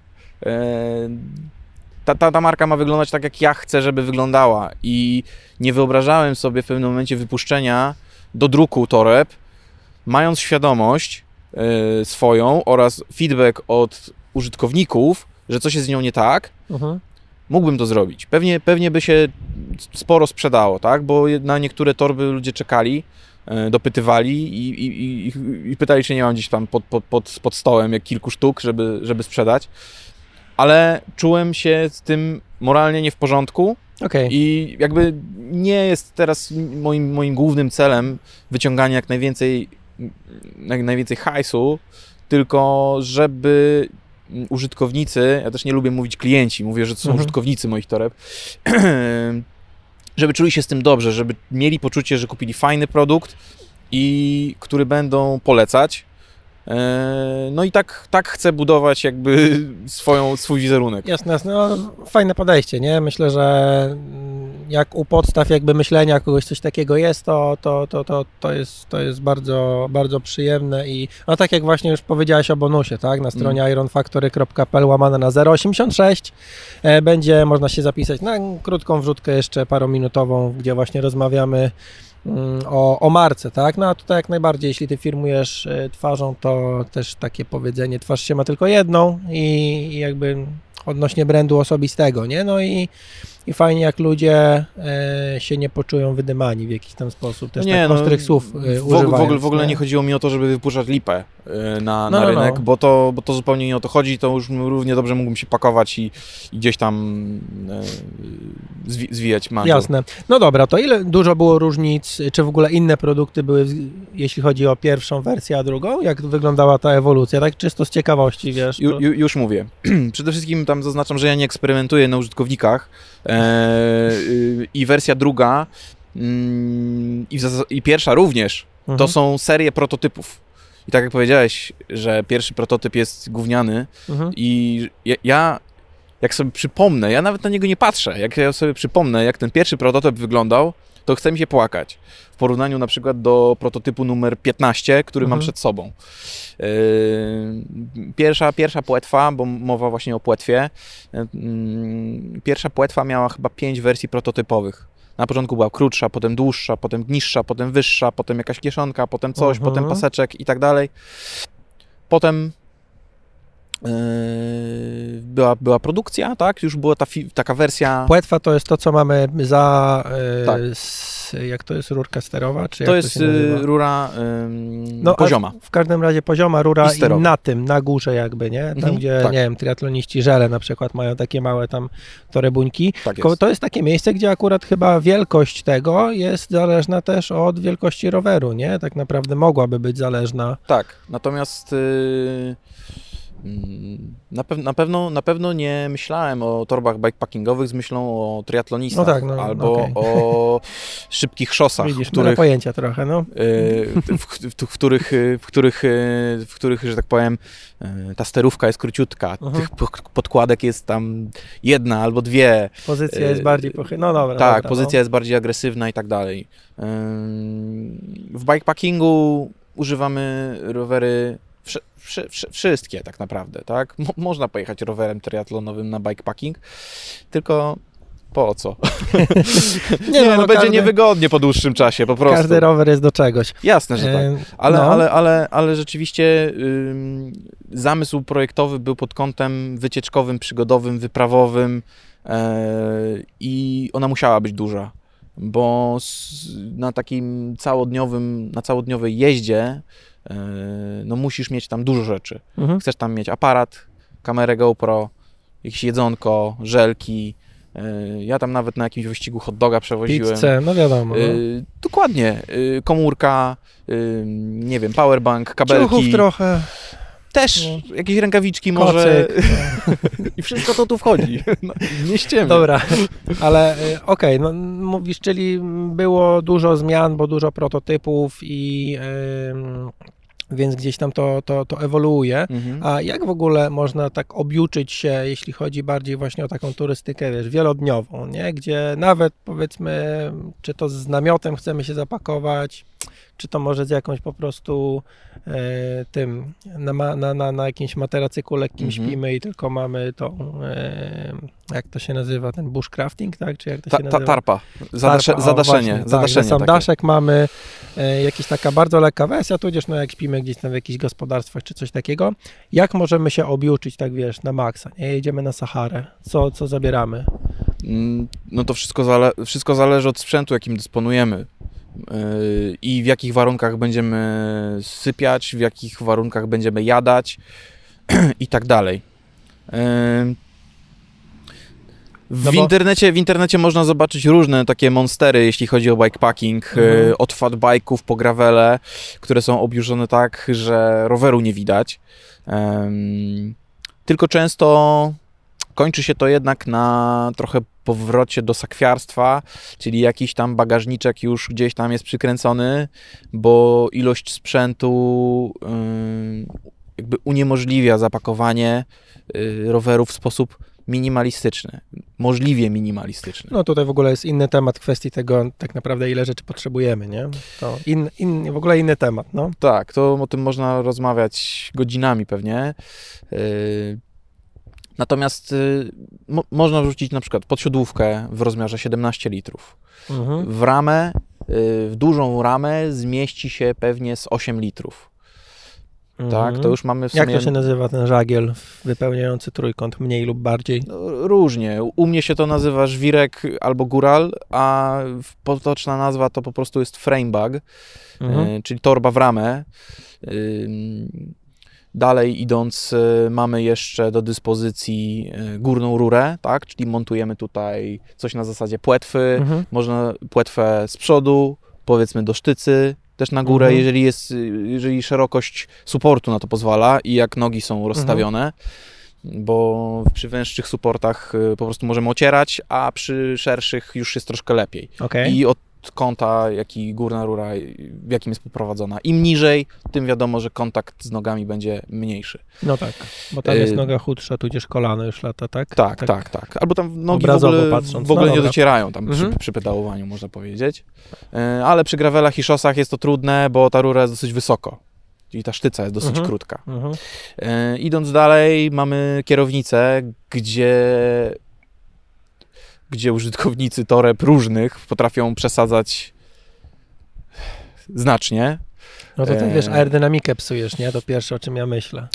ta, ta, ta marka ma wyglądać tak, jak ja chcę, żeby wyglądała. I nie wyobrażałem sobie w pewnym momencie wypuszczenia do druku toreb, mając świadomość swoją oraz feedback od użytkowników, że coś jest z nią nie tak, Mhm. Mógłbym to zrobić. Pewnie, pewnie by się sporo sprzedało, tak? Bo na niektóre torby ludzie czekali, e, dopytywali i, i, i, pytali, czy nie mam gdzieś tam pod, pod, pod, pod stołem jak kilku sztuk, żeby, żeby sprzedać. Ale czułem się z tym moralnie nie w porządku Okej. i jakby nie jest teraz moim, moim głównym celem wyciąganie jak najwięcej, jak najwięcej hajsu, tylko żeby użytkownicy, ja też nie lubię mówić klienci, mówię, że to są Mhm. użytkownicy moich toreb, żeby czuli się z tym dobrze, żeby mieli poczucie, że kupili fajny produkt i który będą polecać. E, No i tak, tak chcę budować jakby swoją, swój wizerunek. Jasne, jasne. No, fajne podejście, nie? Myślę, że mm, jak u podstaw jakby myślenia kogoś coś takiego jest, to, to, to, to, to, jest, to jest bardzo, bardzo przyjemne i no tak jak właśnie już powiedziałeś o bonusie, tak? Na stronie ironfactory.pl łamane na 086 e, będzie można się zapisać na krótką wrzutkę jeszcze parominutową, gdzie właśnie rozmawiamy mm, o, o marce, tak? No a tutaj jak najbardziej, jeśli ty firmujesz e, twarzą, to też takie powiedzenie, twarz się ma tylko jedną i, i jakby odnośnie brandu osobistego, nie? No i, i fajnie jak ludzie e, się nie poczują wydymani w jakiś tam sposób, też tak ostrych słów e, w, ogóle, w, ogóle, używając, w ogóle nie? nie chodziło mi o to, żeby wypuszczać lipę y, na, No, na no, rynek, no. Bo, to, bo to zupełnie nie o to chodzi, to już równie dobrze mógłbym się pakować i, i gdzieś tam y, zwi, zwijać manżel. Jasne. No dobra, to ile dużo było różnic, czy w ogóle inne produkty były, jeśli chodzi o pierwszą wersję, a drugą? Jak wyglądała ta ewolucja? Tak czysto z ciekawości, wiesz? Ju, ju, już mówię. Przede wszystkim tam zaznaczam, że ja nie eksperymentuję na użytkownikach e, i wersja druga mm, i, i pierwsza również to Mhm, są serie prototypów. I tak jak powiedziałeś, że pierwszy prototyp jest gówniany mhm. i ja, ja jak sobie przypomnę, ja nawet na niego nie patrzę, jak ja sobie przypomnę, jak ten pierwszy prototyp wyglądał, to chce mi się płakać. W porównaniu na przykład do prototypu numer 15, który mam Mhm. przed sobą. Yy, Pierwsza, pierwsza płetwa, bo mowa właśnie o płetwie, yy, pierwsza płetwa miała chyba pięć wersji prototypowych. Na początku była krótsza, potem dłuższa, potem niższa, potem wyższa, potem jakaś kieszonka, potem coś, Mhm. potem paseczek i tak dalej. Potem była, była produkcja, tak? Już była ta taka wersja. Płetwa to jest to, co mamy za, e, Tak. s, jak to jest, rurka sterowa? Czy To jest się nazywa? y, rura ym, No, pozioma. W każdym razie pozioma rura I i, na tym, na górze jakby, nie? Tam, Mhm, gdzie, tak. nie wiem, triatloniści żele na przykład mają takie małe tam torebuńki. Tak jest. to jest takie miejsce, gdzie akurat chyba wielkość tego jest zależna też od wielkości roweru, nie? Tak naprawdę mogłaby być zależna. Tak, natomiast y, mm, na, pew- na, pewno, na pewno nie myślałem o torbach bikepackingowych z myślą o triatlonistach No tak, no, albo okej. o szybkich szosach, Widzisz, w których... pojęcia trochę, no. y, w, w, w, których, w, których, y, w których, że tak powiem, ta sterówka jest króciutka, Mhm. tych po- podkładek jest tam jedna albo dwie, Pozycja jest bardziej pochylona. No dobra, Tak, dobra, pozycja jest bardziej agresywna i tak dalej. W bikepackingu używamy rowery wszy, wszystkie tak naprawdę, tak? Mo, można pojechać rowerem triatlonowym na bikepacking, tylko po co? No. Nie, no, będzie każdy- niewygodnie po dłuższym czasie, po prostu. Każdy rower jest do czegoś. Jasne, że tak. Yy, Ale, no. ale, ale, ale rzeczywiście ym, zamysł projektowy był pod kątem wycieczkowym, przygodowym, wyprawowym e, i ona musiała być duża, bo na takim całodniowym, na całodniowej jeździe e, no musisz mieć tam dużo rzeczy. Mhm. Chcesz tam mieć aparat, kamerę GoPro, jakieś jedzonko, żelki, Y, Ja tam nawet na jakimś wyścigu hot doga przewoziłem. Pizzę, no wiadomo. No. Y, dokładnie. Komórka, nie wiem, powerbank, Ciuchów kabelki. trochę, Też no. jakieś rękawiczki może. kocyk. I wszystko to tu wchodzi. No, nie ściemy. Dobra, ale y, okej, no mówisz, czyli było dużo zmian, bo dużo prototypów i ym, więc gdzieś tam to, to, to ewoluuje. Mhm. A jak w ogóle można tak objuczyć się, jeśli chodzi bardziej właśnie o taką turystykę, wiesz, wielodniową, nie? Gdzie nawet powiedzmy, czy to z namiotem chcemy się zapakować, czy to może z jakąś po prostu e, tym, na, na, na, na jakimś materacyku lekkim Mhm. śpimy i tylko mamy tą, e, jak to się nazywa, ten bushcrafting, tak? Czy jak to Ta, się ta, nazywa? tarpa. Zadasze, Tarpa, o, zadaszenie. właśnie, zadaszenie tak, sam daszek mamy e, jakaś taka bardzo lekka wersja, tudzież no jak śpimy gdzieś tam w jakichś gospodarstwach czy coś takiego, jak możemy się objuczyć, tak wiesz, na maksa, nie? Jedziemy na Saharę, co, co zabieramy? Mm, No to wszystko, zale wszystko zależy od sprzętu, jakim dysponujemy. Yy, I w jakich warunkach będziemy sypiać, w jakich warunkach będziemy jadać i tak dalej. Yy, W, No bo- internecie, w internecie można zobaczyć różne takie monstery, jeśli chodzi o bikepacking, Mhm. yy, od fat bike'ów po gravele, które są objużone tak, że roweru nie widać. Em, tylko często kończy się to jednak na trochę powrocie do sakwiarstwa, czyli jakiś tam bagażniczek już gdzieś tam jest przykręcony, bo ilość sprzętu ym, jakby uniemożliwia zapakowanie y, roweru w sposób minimalistyczny, możliwie minimalistyczny. No tutaj w ogóle jest inny temat kwestii tego, tak naprawdę ile rzeczy potrzebujemy, nie? To in, in, w ogóle inny temat, no. Tak, to o tym można rozmawiać godzinami pewnie. Yy, Natomiast y, mo- można wrzucić na przykład podsiodłówkę w rozmiarze 17 litrów. Mhm. W ramę, y, w dużą ramę zmieści się pewnie z 8 litrów. Tak, Mhm. to już mamy w Jak sumie to się nazywa ten żagiel wypełniający trójkąt, mniej lub bardziej? no, różnie. U mnie się to nazywa żwirek albo góral, a potoczna nazwa to po prostu jest frame bag. Mhm. e, czyli torba w ramę. Dalej idąc, e, mamy jeszcze do dyspozycji e, górną rurę, tak? czyli montujemy tutaj coś na zasadzie płetwy, Mhm. można płetwę z przodu, powiedzmy do sztycy, też na górę, Mhm. jeżeli, jest, jeżeli szerokość suportu na to pozwala i jak nogi są rozstawione. Bo przy węższych suportach po prostu możemy ocierać, a przy szerszych już jest troszkę lepiej Okej. i od kąta, jaki górna rura, w jakim jest poprowadzona. Im niżej, tym wiadomo, że kontakt z nogami będzie mniejszy. No tak, bo tam jest Y- noga chudsza, tudzież kolano już lata, tak? Tak, tak, tak. Albo tam nogi w ogóle, patrząc. w ogóle No nie dobra. docierają tam Mhm. przy, przy pedałowaniu, można powiedzieć. E, Ale przy gravelach i szosach jest to trudne, bo ta rura jest dosyć wysoko. Czyli ta sztyca jest dosyć Mhm. krótka. Mhm. E, idąc dalej, mamy kierownicę, gdzie, gdzie użytkownicy toreb różnych potrafią przesadzać znacznie. No to ty wiesz, aerodynamikę psujesz, nie? To pierwsze, o czym ja myślę.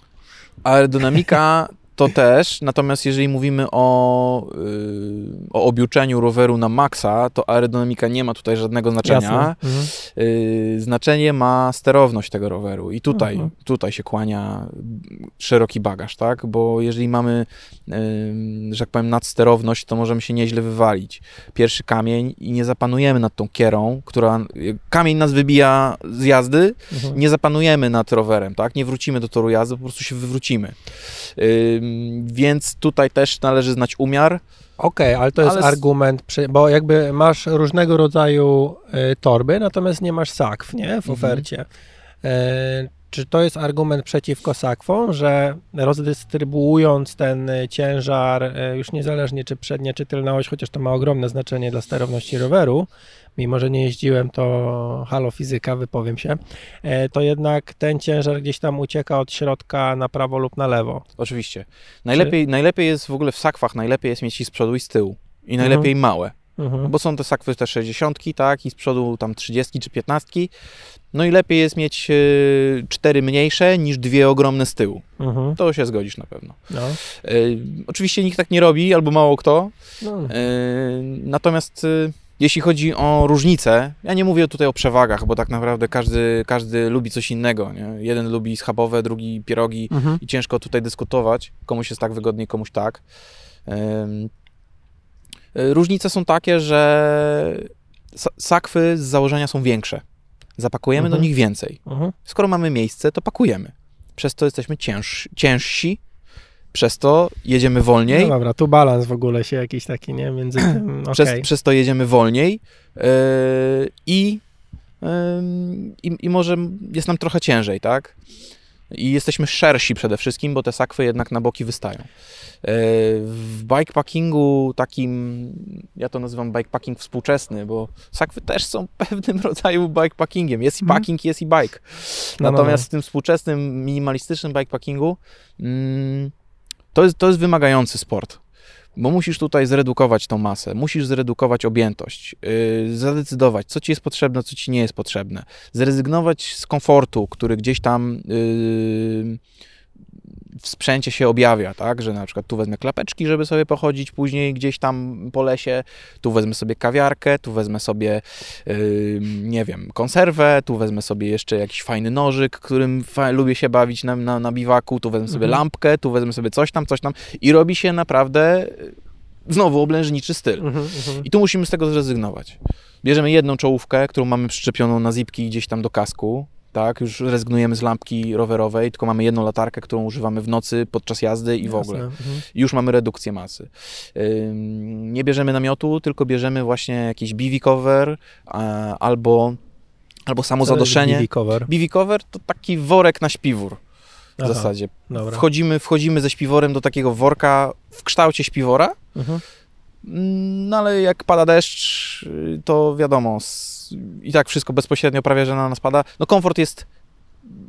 Aerodynamika to też, natomiast jeżeli mówimy o, yy, o objuczeniu roweru na maksa, to aerodynamika nie ma tutaj żadnego znaczenia. Mhm. Yy, znaczenie ma sterowność tego roweru i tutaj, Mhm. tutaj się kłania szeroki bagaż, tak? Bo jeżeli mamy, yy, że tak powiem, nadsterowność, to możemy się nieźle wywalić. Pierwszy kamień i nie zapanujemy nad tą kierą, która, kamień nas wybija z jazdy, Mhm. nie zapanujemy nad rowerem, tak? Nie wrócimy do toru jazdy, po prostu się wywrócimy. Więc tutaj też należy znać umiar. Okej, ale to jest Ale argument, przy, bo jakby masz różnego rodzaju y, torby, natomiast nie masz sakw, nie? W Mhm. ofercie. E, czy to jest argument przeciwko sakwom, że rozdystrybuując ten y, ciężar, y, już niezależnie czy przednia, czy tylna oś, chociaż to ma ogromne znaczenie dla sterowności roweru, mimo że nie jeździłem, to halo fizyka, wypowiem się, e, to jednak ten ciężar gdzieś tam ucieka od środka na prawo lub na lewo. Oczywiście. Najlepiej, najlepiej jest w ogóle w sakwach, najlepiej jest mieć i z przodu i z tyłu. I najlepiej małe, Mhm. bo są te sakwy te 60, tak? I z przodu tam 30 czy 15. No i lepiej jest mieć y, cztery mniejsze niż dwie ogromne z tyłu. Mhm. To się zgodzisz na pewno. No. Y, oczywiście nikt tak nie robi, albo mało kto. No. Yy, Natomiast jeśli chodzi o różnice, ja nie mówię tutaj o przewagach, bo tak naprawdę każdy, każdy lubi coś innego. Nie? Jeden lubi schabowe, drugi pierogi Mhm. i ciężko tutaj dyskutować. Komuś jest tak wygodniej, komuś tak. Różnice są takie, że sa- sakwy z założenia są większe. Zapakujemy Mhm. do nich więcej. Mhm. Skoro mamy miejsce, to pakujemy. Przez to jesteśmy cięż, ciężsi, przez to jedziemy wolniej, No dobra, tu balans w ogóle się jakiś taki, nie? Między tym, okej. przez, przez to jedziemy wolniej yy, i, yy, i, i może jest nam trochę ciężej, tak? I jesteśmy szersi przede wszystkim, bo te sakwy jednak na boki wystają. Yy, W bikepackingu takim, ja to nazywam bikepacking współczesny, bo sakwy też są pewnym rodzaju bikepackingiem. Jest i Mhm. packing, jest i bike. No, no, Natomiast no. w tym współczesnym, minimalistycznym bikepackingu mm, to, jest, to jest wymagający sport. Bo musisz tutaj zredukować tą masę, musisz zredukować objętość, yy, zadecydować, co ci jest potrzebne, co ci nie jest potrzebne, zrezygnować z komfortu, który gdzieś tam yy, w sprzęcie się objawia, tak, że na przykład tu wezmę klapeczki, żeby sobie pochodzić później gdzieś tam po lesie, tu wezmę sobie kawiarkę, tu wezmę sobie, yy, nie wiem, konserwę, tu wezmę sobie jeszcze jakiś fajny nożyk, którym lubię się bawić na, na, na biwaku, tu wezmę sobie Mhm. lampkę, tu wezmę sobie coś tam, coś tam i robi się naprawdę yy, znowu oblężniczy styl. Mhm, mhm. I tu musimy z tego zrezygnować. Bierzemy jedną czołówkę, którą mamy przyczepioną na zipki gdzieś tam do kasku, tak, już rezygnujemy z lampki rowerowej, tylko mamy jedną latarkę, którą używamy w nocy podczas jazdy i w ogóle. Jasne, mhm. Już mamy redukcję masy. Nie bierzemy namiotu, tylko bierzemy właśnie jakiś BV cover albo, albo samo zadoszenie. BB cover? BV cover to taki worek na śpiwór w Aha, zasadzie. Dobra. Wchodzimy, wchodzimy ze śpiworem do takiego worka w kształcie śpiwora, Mhm. Mm, No ale jak pada deszcz, y, to wiadomo, i tak wszystko bezpośrednio prawie, że na nas pada. No komfort jest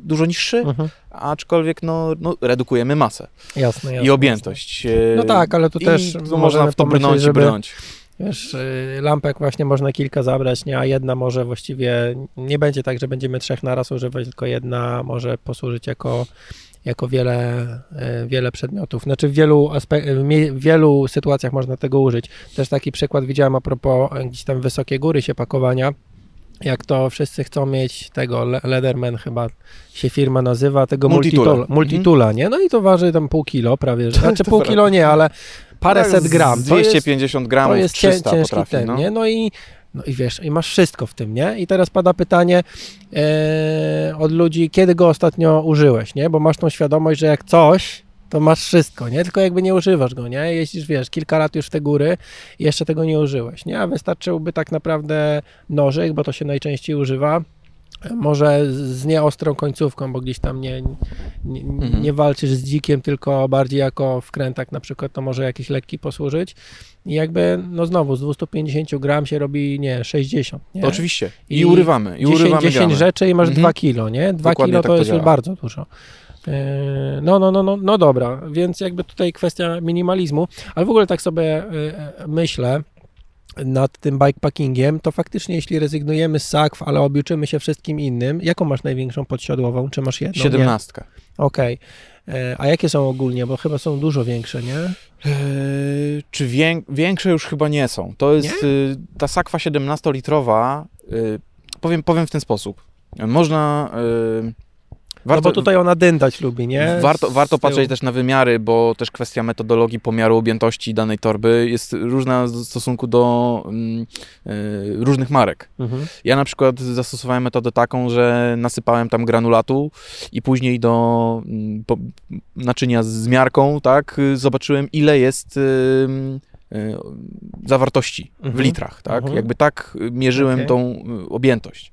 dużo niższy, Mhm. aczkolwiek no, no redukujemy masę Jasne, jasne. i objętość. y, No tak, ale tu też można w to brnąć i żeby- brnąć. Wiesz, y, lampek właśnie można kilka zabrać, nie? a jedna może właściwie, nie będzie tak, że będziemy trzech naraz używać, tylko jedna może posłużyć jako, jako wiele, y, wiele przedmiotów. Znaczy w wielu, w wielu sytuacjach można tego użyć. Też taki przykład widziałem a propos gdzieś tam wysokie góry się pakowania, jak to wszyscy chcą mieć tego, Le- Leatherman chyba się firma nazywa, tego multitoola, Mhm. multitoola nie? No i to waży tam pół kilo prawie, że- znaczy pół kilo nie, ale paręset Tak, gram. Z To jest- 250 gramów, to jest cię, 300 ciężki potrafi. ten, no. nie? No i, no i wiesz, i masz wszystko w tym, nie? I teraz pada pytanie e, od ludzi, kiedy go ostatnio użyłeś, nie? Bo masz tą świadomość, że jak coś, to masz wszystko, nie? Tylko jakby nie używasz go, nie? Jeździsz, wiesz, kilka lat już w te góry i jeszcze tego nie użyłeś, nie? A wystarczyłby tak naprawdę nożyk, bo to się najczęściej używa, może z nieostrą końcówką, bo gdzieś tam nie, nie, Mhm. nie walczysz z dzikiem, tylko bardziej jako wkrętak na przykład, to może jakiś lekki posłużyć. I jakby, no znowu, z 250 gram się robi, nie, 60, nie? To oczywiście. I, I urywamy. I 10, urywamy 10 gramy. rzeczy i masz Mhm. 2 kilo, nie? 2 Dokładnie kilo tak to to jest już działa. bardzo dużo. Yy, No, no, no, no, no dobra, więc jakby tutaj kwestia minimalizmu, ale w ogóle tak sobie yy, myślę nad tym bikepackingiem, to faktycznie jeśli rezygnujemy z sakw, ale obliczymy się wszystkim innym, jaką masz największą podsiodłową? Czy masz jedną? 17. Okej. Yy, A jakie są ogólnie? Bo chyba są dużo większe, nie? Eee, czy wię, większe już chyba nie są. To jest y, ta sakwa 17-litrowa. Y, powiem, powiem w ten sposób. Można. Y, no bo tutaj ona dyndać lubi, nie? Warto, warto patrzeć też na wymiary, bo też kwestia metodologii pomiaru objętości danej torby jest różna w stosunku do mm, y, różnych marek. Mhm. Ja na przykład zastosowałem metodę taką, że nasypałem tam granulatu i później do mm, po, naczynia z miarką, tak, zobaczyłem ile jest y, y, zawartości w Mhm. litrach, tak, Mhm. jakby tak mierzyłem Okej. tą y, objętość.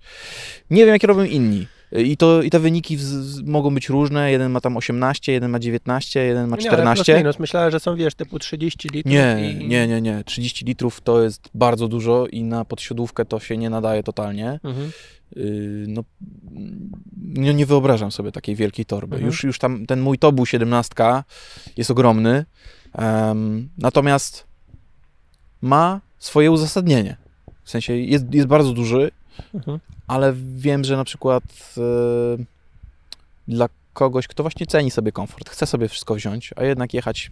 Nie wiem, jakie robią inni. Y, I, to, I te wyniki w, mogą być różne. Jeden ma tam 18, jeden ma 19, jeden ma Nie, ale 14. plus minus. Myślałem, że są, wiesz, typu 30 litrów. Nie, i... nie, nie, nie. 30 litrów to jest bardzo dużo i na podsiodówkę to się nie nadaje totalnie. Mhm. Yy, no, nie, nie wyobrażam sobie takiej wielkiej torby. Mhm. Już, już tam ten mój tobu 17 jest ogromny, em, natomiast ma swoje uzasadnienie. W sensie jest, jest bardzo duży, Mhm. Ale wiem, że na przykład e, dla kogoś, kto właśnie ceni sobie komfort, chce sobie wszystko wziąć, a jednak jechać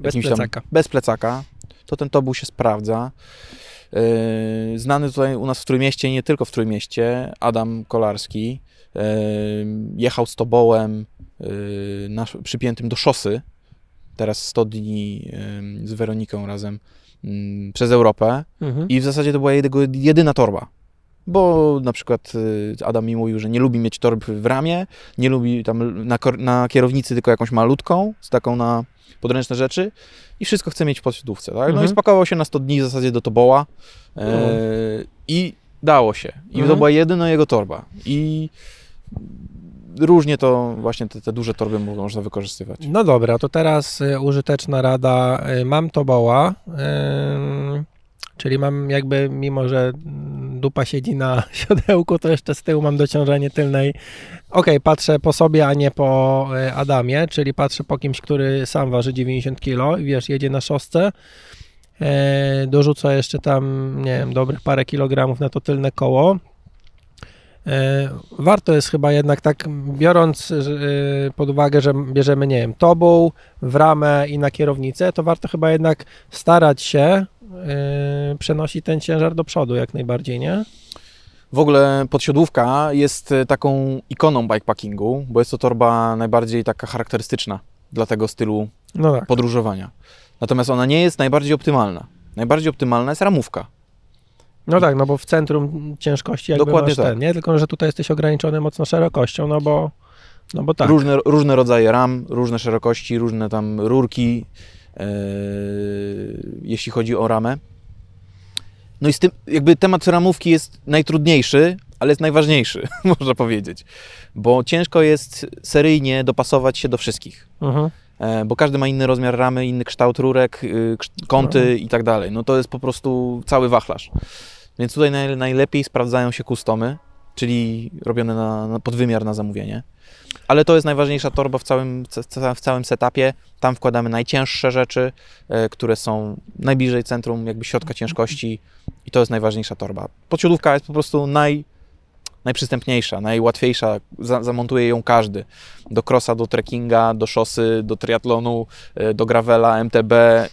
Bez jakimś tam- plecaka. bez plecaka, to ten tobu się sprawdza. Yy, Znany tutaj u nas w Trójmieście, nie tylko w Trójmieście, Adam Kolarski yy, jechał z tobołem na, przypiętym do szosy. Teraz 100 dni z Weroniką razem przez Europę Mhm. i w zasadzie to była jego jedyna torba. Bo na przykład y, Adam mi mówił, że nie lubi mieć torby w ramię, nie lubi tam na, na kierownicy tylko jakąś malutką, z taką na podręczne rzeczy i wszystko chce mieć w podsiadówce, tak? No Mhm. i spakował się na 100 dni w zasadzie do Toboła e, Mhm. i dało się. I to Mhm. była jedyna jego torba. I różnie to właśnie te, te duże torby mo- można wykorzystywać. No dobra, to teraz y, użyteczna rada. Y, Mam toboła, czyli mam jakby, mimo że dupa siedzi na siodełku, to jeszcze z tyłu mam dociążenie tylnej. Okej, patrzę po sobie, a nie po y, Adamie, czyli patrzę po kimś, który sam waży 90 kg i wiesz, jedzie na szosce. E, dorzuca jeszcze tam, nie wiem, dobrych parę kilogramów na to tylne koło. E, Warto jest chyba jednak tak, biorąc e, pod uwagę, że bierzemy, nie wiem, tobą w ramę i na kierownicę, to warto chyba jednak starać się e, przenosić ten ciężar do przodu jak najbardziej, nie? W ogóle podsiodłówka jest e, taką ikoną bikepackingu, bo jest to torba najbardziej taka charakterystyczna dla tego stylu No tak. podróżowania. Natomiast ona nie jest najbardziej optymalna. Najbardziej optymalna jest ramówka. No tak, no bo w centrum ciężkości jakby Dokładnie masz ten, tak. nie? Tylko, że tutaj jesteś ograniczony mocno szerokością, no bo, no bo tak. Różne, różne rodzaje ram, różne szerokości, różne tam rurki, jeśli chodzi o ramę. No i z tym, jakby temat ramówki jest najtrudniejszy, ale jest najważniejszy, można powiedzieć. Bo ciężko jest seryjnie dopasować się do wszystkich. Mhm. E, bo każdy ma inny rozmiar ramy, inny kształt rurek, y, kąty Mhm. i tak dalej. No to jest po prostu cały wachlarz. Więc tutaj naj, najlepiej sprawdzają się kustomy, czyli robione na, na podwymiar na zamówienie. Ale to jest najważniejsza torba w całym, ca- ca- w całym setupie. Tam wkładamy najcięższe rzeczy, e, które są najbliżej centrum, jakby środka ciężkości i to jest najważniejsza torba. Podsiodówka jest po prostu naj, najprzystępniejsza, najłatwiejsza, za, zamontuje ją każdy. Do crossa, do trekkinga, do szosy, do triatlonu, e, do gravela, MTB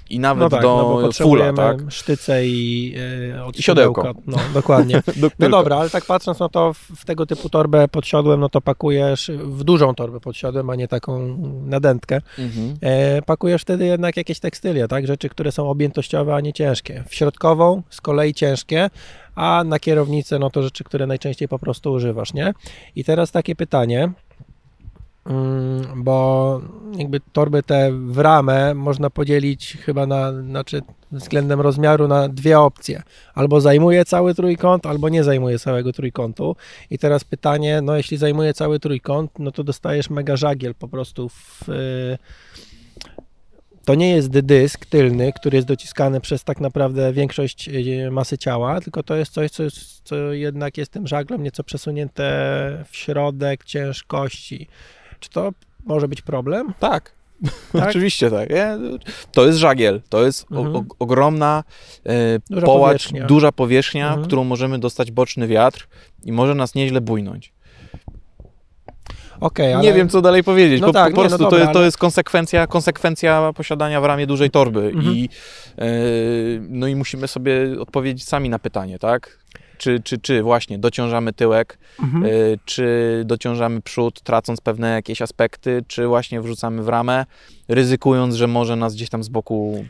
i nawet No tak, do no potrzebujemy tak? sztyce i, od I siodełko. No, dokładnie. Do, No dobra, ale tak patrząc, no to w, w tego typu torbę podsiodłem, no to pakujesz w dużą torbę podsiodłem, a nie taką nadętkę. Mhm. E, pakujesz wtedy jednak jakieś tekstylia, tak? Rzeczy, które są objętościowe, a nie ciężkie. W środkową z kolei ciężkie, a na kierownicę, no to rzeczy, które najczęściej po prostu używasz, nie? I teraz takie pytanie, mm, bo jakby torby te w ramę można podzielić chyba na, znaczy względem rozmiaru na dwie opcje. Albo zajmuje cały trójkąt, albo nie zajmuje całego trójkątu. I teraz pytanie, no jeśli zajmuje cały trójkąt, no to dostajesz mega żagiel po prostu w... y, to nie jest dysk tylny, który jest dociskany przez tak naprawdę większość y, masy ciała, tylko to jest coś, co, jest, co jednak jest tym żaglem nieco przesunięte w środek ciężkości. Czy to może być problem? Tak. Tak? Oczywiście tak. Nie? To jest żagiel, to jest Mhm. o, ogromna e, Duża połacz, powierzchnia. duża powierzchnia, Mhm. którą możemy dostać boczny wiatr i może nas nieźle bójnąć. Okej, ale... Nie wiem, co dalej powiedzieć, No bo tak, po nie, no prostu dobra, to, jest, to jest konsekwencja, konsekwencja posiadania w ramię dużej torby Mhm. i e, no i musimy sobie odpowiedzieć sami na pytanie, tak? Czy, czy, czy właśnie dociążamy tyłek, Mhm. e, czy dociążamy przód, tracąc pewne jakieś aspekty, czy właśnie wrzucamy w ramę, ryzykując, że może nas gdzieś tam z boku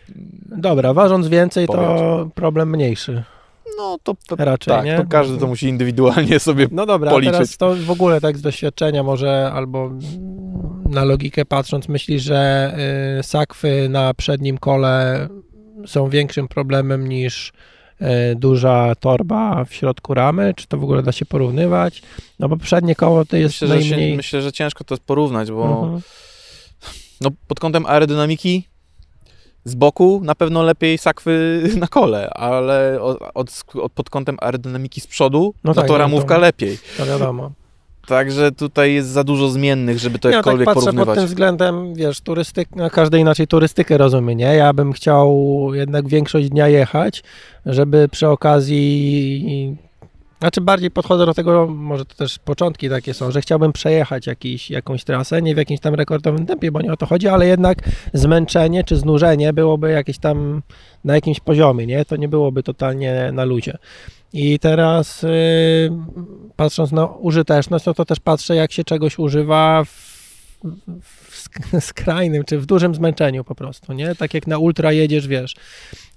Dobra, ważąc więcej, to problem mniejszy. No to, to Raczej, tak, nie? to każdy to musi indywidualnie sobie. No dobra, policzyć. teraz to w ogóle tak z doświadczenia może albo na logikę patrząc myślisz, że y, sakwy na przednim kole są większym problemem niż y, duża torba w środku ramy? Czy to w ogóle da się porównywać? No bo przednie koło to jest Myślę, że, się, najmniej... myślę, że ciężko to porównać, bo Mhm. no, pod kątem aerodynamiki z boku na pewno lepiej sakwy na kole, ale od, od, od, pod kątem aerodynamiki z przodu, No no, tak, to no ramówka lepiej. To wiadomo. Także tutaj jest za dużo zmiennych, żeby to Ja tak jakkolwiek patrzę pod porównywać. tym względem, wiesz, turystyk, no każdy inaczej turystykę rozumie, nie? Ja bym chciał jednak większość dnia jechać, żeby przy okazji, znaczy bardziej podchodzę do tego, może to też początki takie są, że chciałbym przejechać jakiś, jakąś trasę, nie w jakimś tam rekordowym tempie, bo nie o to chodzi, ale jednak zmęczenie czy znużenie byłoby jakieś tam na jakimś poziomie, nie? To nie byłoby totalnie na luzie. I teraz y, patrząc na użyteczność, no to też patrzę, jak się czegoś używa w, w skrajnym, czy w dużym zmęczeniu po prostu, nie? Tak jak na ultra jedziesz, wiesz,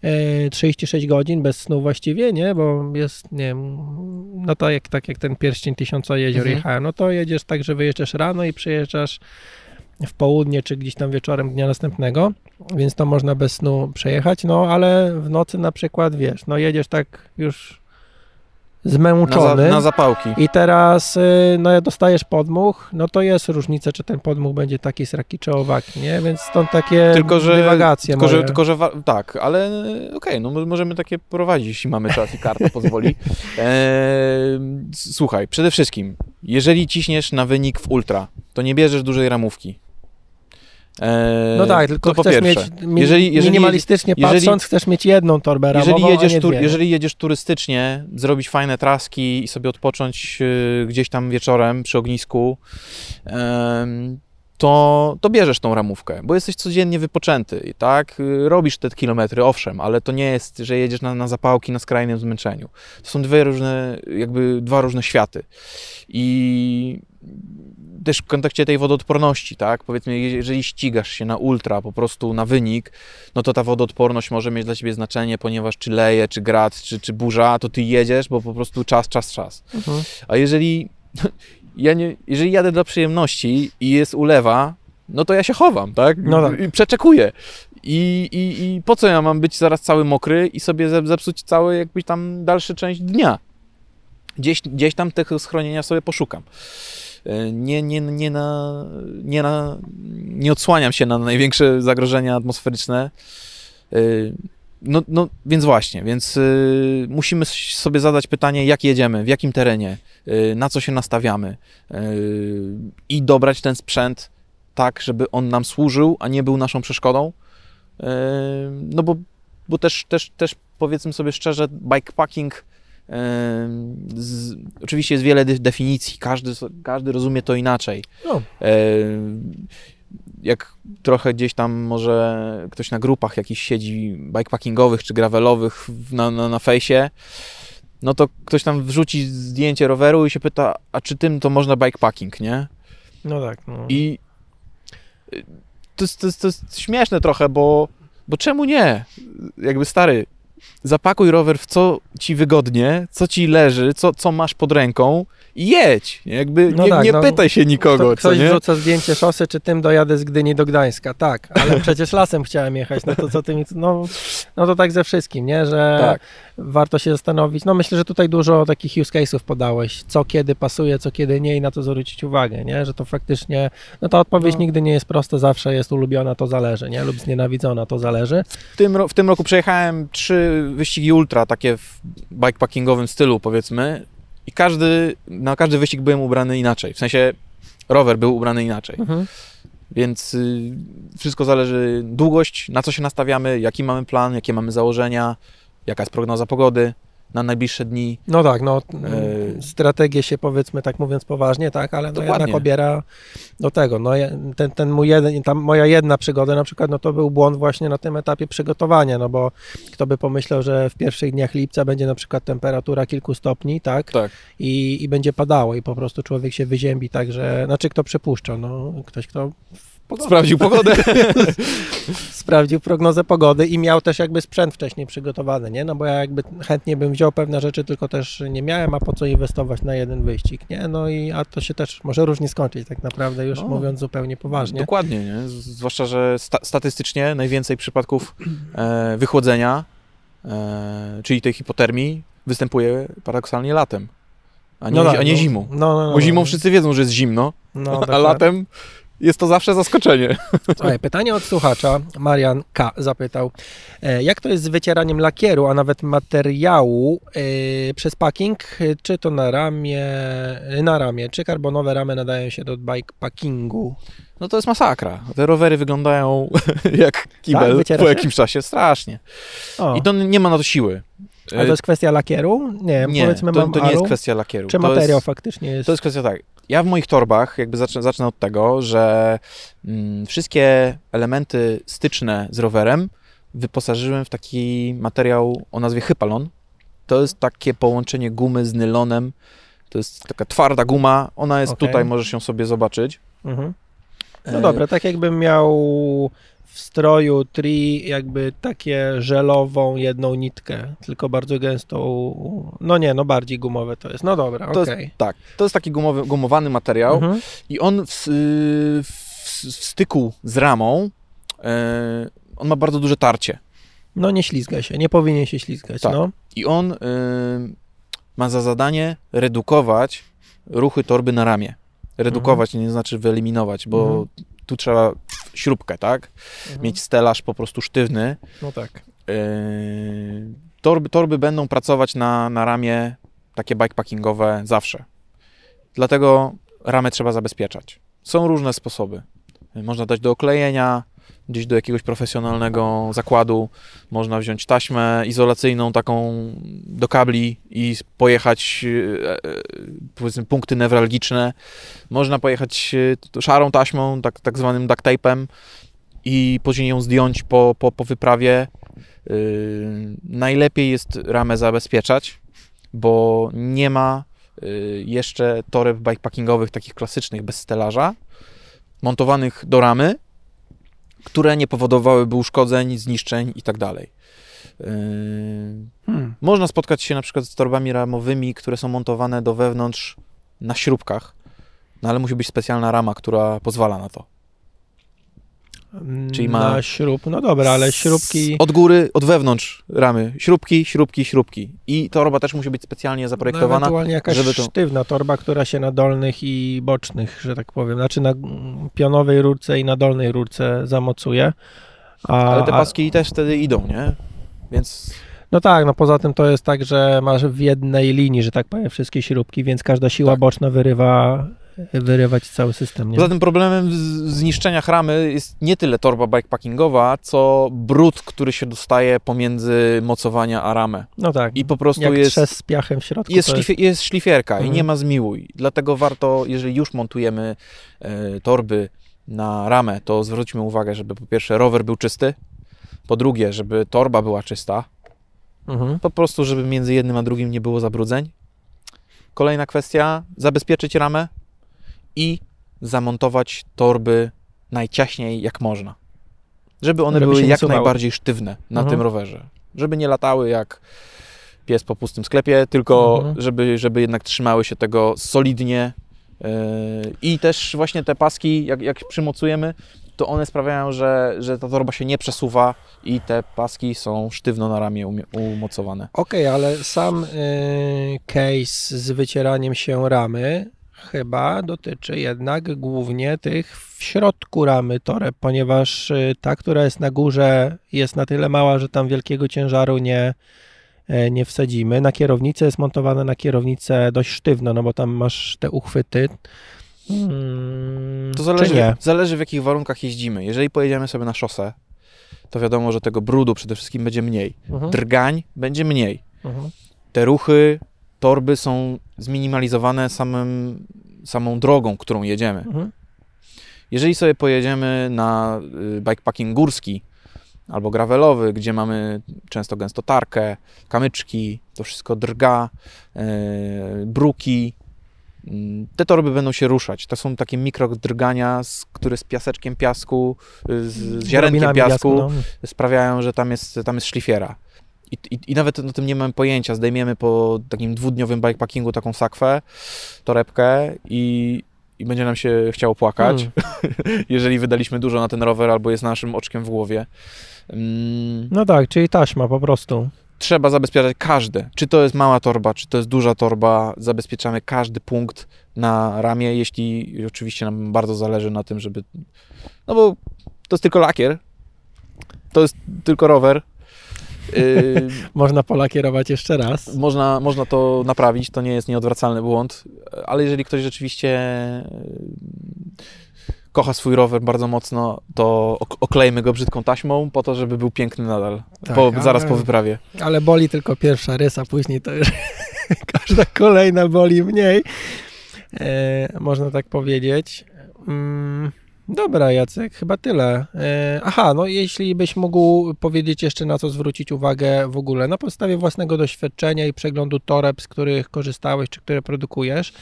e, 36 godzin bez snu właściwie, nie? Bo jest, nie wiem, no to jak, tak jak ten pierścień tysiąca jezior Mhm. jechałem, no to jedziesz tak, że wyjeżdżasz rano i przyjeżdżasz w południe, czy gdzieś tam wieczorem dnia następnego, więc to można bez snu przejechać, no ale w nocy na przykład, wiesz, no jedziesz tak już Na, za, zmęczony. na zapałki. I teraz, y, no dostajesz podmuch, no to jest różnica, czy ten podmuch będzie taki sraki, czy owaki, nie? Więc stąd takie Tylko, że, dywagacje tylko, że, moje. tylko, że tak, ale okej, no mo- możemy takie prowadzić, jeśli mamy czas i karta pozwoli. S- słuchaj, przede wszystkim, jeżeli ciśniesz na wynik w ultra, to nie bierzesz dużej ramówki. Eee, No tak, tylko to po chcesz pierwsze. mieć, mi, jeżeli, jeżeli, minimalistycznie jeżeli- patrząc, chcesz mieć jedną torbę jeżeli, jedziesz dwie. jeżeli jedziesz turystycznie, zrobić fajne traski i sobie odpocząć y, gdzieś tam wieczorem przy ognisku, to, to bierzesz tą ramówkę, bo jesteś codziennie wypoczęty i tak, y, robisz te kilometry, owszem, ale to nie jest, że jedziesz na, na zapałki na skrajnym zmęczeniu. To są dwie różne, jakby dwa różne światy. I też w kontekście tej wodoodporności, tak, powiedzmy, jeżeli ścigasz się na ultra, po prostu na wynik, no to ta wodoodporność może mieć dla ciebie znaczenie, ponieważ czy leje, czy grad, czy, czy burza, to ty jedziesz, bo po prostu czas, czas, czas. Mhm. A jeżeli ja nie, jeżeli jadę dla przyjemności i jest ulewa, no to ja się chowam, tak? No tak. I przeczekuję. I, i, I po co ja mam być zaraz cały mokry i sobie zep- zepsuć cały jakby tam dalszy część dnia? Gdzieś, gdzieś tam tego schronienia sobie poszukam. E, Nie, nie, nie, na, nie, na, nie odsłaniam się na największe zagrożenia atmosferyczne. E, No, no więc właśnie, więc y, musimy sobie zadać pytanie, jak jedziemy, w jakim terenie, na co się nastawiamy i dobrać ten sprzęt tak, żeby on nam służył, a nie był naszą przeszkodą. No bo, bo też, też, też powiedzmy sobie szczerze, bikepacking z, oczywiście jest wiele de- definicji, każdy, każdy rozumie to inaczej. No. Jak trochę gdzieś tam może ktoś na grupach jakichś siedzi bikepackingowych czy gravelowych na, na, na fejsie, no to ktoś tam wrzuci zdjęcie roweru i się pyta, a czy tym to można bikepacking, nie? No tak. No. I y, to jest, to jest, to jest śmieszne trochę, bo, bo czemu nie? Jakby stary, zapakuj rower w co ci wygodnie, co ci leży, co, co masz pod ręką i jedź. Jakby No nie, tak, nie no, pytaj się nikogo, Kto, ktoś nie? wrzuca zdjęcie szosy, czy tym dojadę z Gdyni do Gdańska. Tak, ale przecież lasem chciałem jechać, no to co ty mi... No, no to tak ze wszystkim, nie? Że Tak. warto się zastanowić. No myślę, że tutaj dużo takich use case'ów podałeś, co kiedy pasuje, co kiedy nie i na to zwrócić uwagę, nie? Że to faktycznie, no ta odpowiedź No. nigdy nie jest prosta, zawsze jest ulubiona, to zależy, nie? Lub znienawidzona, to zależy. W tym, w tym roku przejechałem trzy wyścigi ultra, takie w bikepackingowym stylu powiedzmy i każdy, na każdy wyścig byłem ubrany inaczej, w sensie rower był ubrany inaczej, Mhm. więc y, wszystko zależy, długość, na co się nastawiamy, jaki mamy plan, jakie mamy założenia, jaka jest prognoza pogody na najbliższe dni. No tak, no E, strategię się powiedzmy tak mówiąc poważnie, tak, ale no jednak obiera do tego. No, ten, ten mój jeden, ta moja jedna przygoda na przykład, no to był błąd właśnie na tym etapie przygotowania, no bo kto by pomyślał, że w pierwszych dniach lipca będzie na przykład temperatura kilku stopni, tak, Tak. i, i będzie padało i po prostu człowiek się wyziębi, tak, że, znaczy kto przypuszcza, no ktoś, kto pogodę Sprawdził pogodę. sprawdził prognozę pogody i miał też jakby sprzęt wcześniej przygotowany, nie? No bo ja jakby chętnie bym wziął pewne rzeczy, tylko też nie miałem, a po co inwestować na jeden wyścig, nie? No i a to się też może różnie skończyć tak naprawdę, już No. mówiąc zupełnie poważnie. Dokładnie, nie? Zwłaszcza, że sta- statystycznie najwięcej przypadków e, wychłodzenia, e, czyli tej hipotermii, występuje paradoksalnie latem, a nie, No tak, a nie no. zimą. No, no, no, Bo zimą no. wszyscy wiedzą, że jest zimno, No, a dokładnie. latem jest to zawsze zaskoczenie. Słuchaj, pytanie od słuchacza, Marian K. zapytał, e, jak to jest z wycieraniem lakieru, a nawet materiału e, przez packing, czy to na ramię, e, na ramię, czy karbonowe ramy nadają się do bikepackingu? No to jest masakra. Te rowery wyglądają jak kibel Tak? Po jakimś czasie. Strasznie. O, I to nie ma na to siły. A to jest kwestia lakieru? Nie, nie, powiedzmy to, to nie jest kwestia lakieru. czy to materiał jest, faktycznie jest... To jest kwestia tak. Ja w moich torbach, jakby zacznę, zacznę od tego, że mm, wszystkie elementy styczne z rowerem wyposażyłem w taki materiał o nazwie Hypalon. To jest takie połączenie gumy z nylonem. To jest taka twarda guma. Ona jest Okej. tutaj, możesz ją sobie zobaczyć. Mhm. No dobra, tak jakbym miał w stroju tri jakby takie żelową jedną nitkę, tylko bardzo gęstą, no nie, no bardziej gumowe to jest. No dobra, okej. jest, tak, to jest taki gumowy, gumowany materiał Mhm. i on w, w, w styku z ramą, e, on ma bardzo duże tarcie. No nie ślizga się, nie powinien się ślizgać, Tak. no. I on y, ma za zadanie redukować ruchy torby na ramię. Redukować nie znaczy wyeliminować, bo Mhm. Tu trzeba śrubkę, tak? Mieć stelaż po prostu sztywny. No tak. Y, torby, torby będą pracować na, na ramię takie bikepackingowe zawsze. Dlatego ramę trzeba zabezpieczać. Są różne sposoby. Można dać do oklejenia, gdzieś do jakiegoś profesjonalnego zakładu. Można wziąć taśmę izolacyjną taką do kabli i pojechać e, e, powiedzmy punkty newralgiczne. Można pojechać e, szarą taśmą, tak, tak zwanym duct tape'em i później ją zdjąć po, po, po wyprawie. Najlepiej jest ramę zabezpieczać, bo nie ma jeszcze toreb bikepackingowych takich klasycznych bez stelaża, montowanych do ramy, które nie powodowałyby uszkodzeń, zniszczeń i tak dalej. Yy, Hmm. Można spotkać się na przykład z torbami ramowymi, które są montowane do wewnątrz na śrubkach, no ale musi być specjalna rama, która pozwala na to. Czyli ma- Na śrub, no dobra, ale śrubki... Od góry, od wewnątrz ramy. Śrubki, śrubki, śrubki. I torba też musi być specjalnie No, zaprojektowana. ewentualnie jakaś żeby to- sztywna torba, która się na dolnych i bocznych, że tak powiem, znaczy na pionowej rurce i na dolnej rurce zamocuje. A, ale te a- paski też wtedy idą, nie? Więc No tak, no poza tym to jest tak, że masz w jednej linii, że tak powiem, wszystkie śrubki, więc każda siła Tak. boczna wyrywa, wyrywać cały system, nie? poza tym problemem w w zniszczeniach ramy jest nie tyle torba bikepackingowa, co brud, który się dostaje pomiędzy mocowania a ramę. No tak, I po prostu jak jest, z piachem w środku. jest, to jest... szlifie, jest szlifierka i Mhm. nie ma zmiłuj. Dlatego warto, jeżeli już montujemy e, torby na ramę, to zwróćmy uwagę, żeby po pierwsze rower był czysty, po drugie, żeby torba była czysta, Mhm. po prostu, żeby między jednym a drugim nie było zabrudzeń. Kolejna kwestia, zabezpieczyć ramę i zamontować torby najciaśniej jak można. Żeby one Żeby były jak suwały. najbardziej sztywne na Mhm. tym rowerze. Żeby nie latały jak pies po pustym sklepie, tylko Mhm. żeby, żeby jednak trzymały się tego solidnie. Yy, I też właśnie te paski, jak, jak przymocujemy, to one sprawiają, że, że ta torba się nie przesuwa i te paski są sztywno na ramię umocowane. Okej, ale sam y, case z wycieraniem się ramy chyba dotyczy jednak głównie tych w środku ramy toreb, ponieważ y, ta, która jest na górze jest na tyle mała, że tam wielkiego ciężaru nie, e, nie wsadzimy. Na kierownicę jest montowana na kierownicę dość sztywno, no bo tam masz te uchwyty. Hmm, To zależy, nie? zależy w jakich warunkach jeździmy. Jeżeli pojedziemy sobie na szosę, to wiadomo, że tego brudu przede wszystkim będzie mniej. Mhm, Drgań będzie mniej. mhm. Te ruchy, torby są zminimalizowane samym, samą drogą, którą jedziemy. Mhm. Jeżeli sobie pojedziemy na y, bikepacking górski albo gravelowy, gdzie mamy często gęsto tarkę, kamyczki, to wszystko drga, yy, bruki, mm, te torby będą się ruszać. To są takie mikrodrgania, z, które z piaseczkiem piasku, y, z, z ziarenkiem Drobinami piasku no. sprawiają, że tam jest, tam jest szlifiera. I, i, I nawet o tym nie mamy pojęcia. Zdejmiemy po takim dwudniowym bikepackingu taką sakwę, torebkę i, i będzie nam się chciało płakać, Hmm. jeżeli wydaliśmy dużo na ten rower albo jest naszym oczkiem w głowie. Mm, No tak, czyli taśma po prostu. trzeba zabezpieczać każde. Czy to jest mała torba, czy to jest duża torba, zabezpieczamy każdy punkt na ramię, jeśli oczywiście nam bardzo zależy na tym, żeby... No bo to jest tylko lakier, to jest tylko rower. Yy, Można polakierować jeszcze raz. można, można to naprawić, to nie jest nieodwracalny błąd, ale jeżeli ktoś rzeczywiście yy, kocha swój rower bardzo mocno, to ok- oklejmy go brzydką taśmą po to, żeby był piękny nadal, Tak, po, ale- zaraz po wyprawie. Ale boli tylko pierwsza rysa, później to już każda kolejna boli mniej. E, można tak powiedzieć. Mm, Dobra, Jacek, chyba tyle. E, aha, no jeśli byś mógł powiedzieć jeszcze na co zwrócić uwagę w ogóle, na podstawie własnego doświadczenia i przeglądu toreb, z których korzystałeś, czy które produkujesz,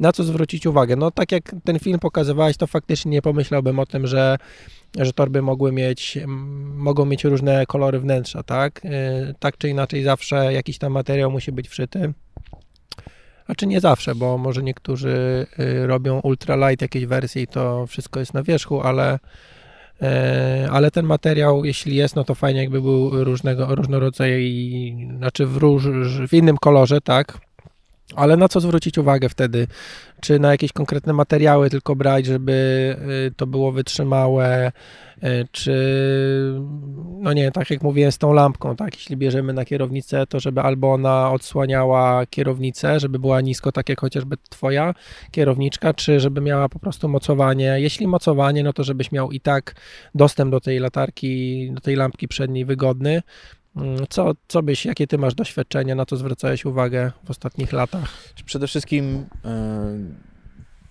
na co zwrócić uwagę? No tak jak ten film pokazywałeś, to faktycznie nie pomyślałbym o tym, że że torby mogły mieć, mogą mieć różne kolory wnętrza, tak? E, tak czy inaczej zawsze jakiś tam materiał musi być wszyty. A czy nie zawsze, bo może niektórzy y, robią ultralight jakieś wersje i to wszystko jest na wierzchu, ale, e, ale ten materiał, jeśli jest, no to fajnie jakby był różnego, różnorodzoju i znaczy w, róż, w innym kolorze, tak? Ale na co zwrócić uwagę wtedy? Czy na jakieś konkretne materiały tylko brać, żeby y, to było wytrzymałe, y, czy no nie, tak jak mówiłem z tą lampką, tak, jeśli bierzemy na kierownicę, to żeby albo ona odsłaniała kierownicę, żeby była nisko, tak jak chociażby twoja kierowniczka, czy żeby miała po prostu mocowanie. Jeśli mocowanie, no to żebyś miał i tak dostęp do tej latarki, do tej lampki przedniej wygodny, co, co byś, jakie ty masz doświadczenia, na co zwracałeś uwagę w ostatnich latach? Przede wszystkim e,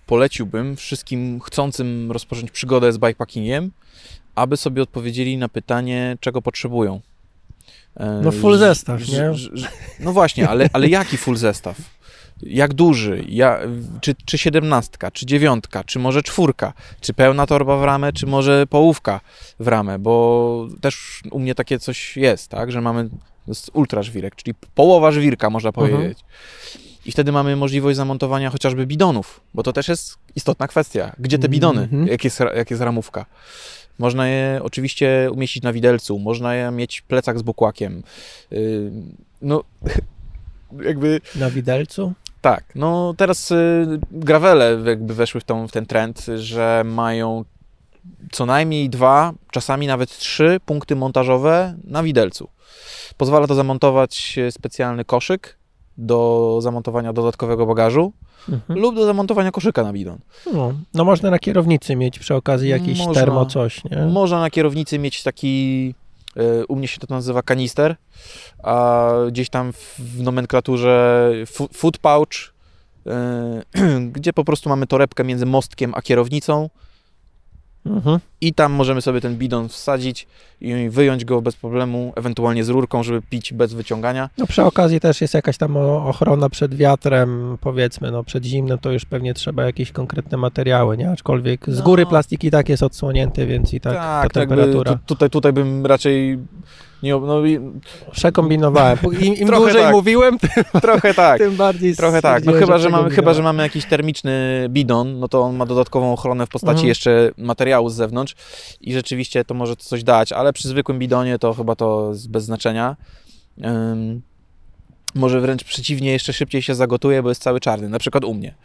poleciłbym wszystkim chcącym rozpocząć przygodę z bikepackingiem, aby sobie odpowiedzieli na pytanie, czego potrzebują. E, no full zestaw, nie? No właśnie, ale, ale jaki full zestaw? Jak duży, ja, czy, czy siedemnastka, czy dziewiątka, czy może czwórka, czy pełna torba w ramę, czy może połówka w ramę, bo też u mnie takie coś jest, tak, że mamy ultra żwirek, czyli połowa żwirka, można mhm. powiedzieć. Mhm. I wtedy mamy możliwość zamontowania chociażby bidonów, bo to też jest istotna kwestia. Gdzie te bidony, mhm. jak, jest, jak jest ramówka? Można je oczywiście umieścić na widelcu, można je mieć plecak z bukłakiem. Yy, no, jakby... Na widelcu? Tak, no teraz y, gravele jakby weszły w, tą, w ten trend, że mają co najmniej dwa, czasami nawet trzy punkty montażowe na widelcu. Pozwala to zamontować specjalny koszyk do zamontowania dodatkowego bagażu mhm. lub do zamontowania koszyka na bidon. No, no, można na kierownicy mieć przy okazji jakiś można, termo coś, nie? Można na kierownicy mieć taki u mnie się to nazywa kanister, a gdzieś tam w nomenklaturze food pouch, e, gdzie po prostu mamy torebkę między mostkiem a kierownicą Mhm. I tam możemy sobie ten bidon wsadzić i wyjąć go bez problemu, ewentualnie z rurką, żeby pić bez wyciągania. No przy okazji też jest jakaś tam ochrona przed wiatrem, powiedzmy, no przed zimnem to już pewnie trzeba jakieś konkretne materiały, nie? Aczkolwiek z góry no. plastik i tak jest odsłonięty, więc i tak, tak ta temperatura. tutaj, tutaj bym raczej nie, no, Przekombinowałem. Im, im dłużej tak. mówiłem, tym, trochę tak. tym bardziej Trochę tak. No chyba, że mamy, chyba, że mamy jakiś termiczny bidon, no to on ma dodatkową ochronę w postaci mhm. jeszcze materiału z zewnątrz i rzeczywiście to może coś dać, ale przy zwykłym bidonie to chyba to jest bez znaczenia. Um, może wręcz przeciwnie, jeszcze szybciej się zagotuje, bo jest cały czarny, na przykład u mnie.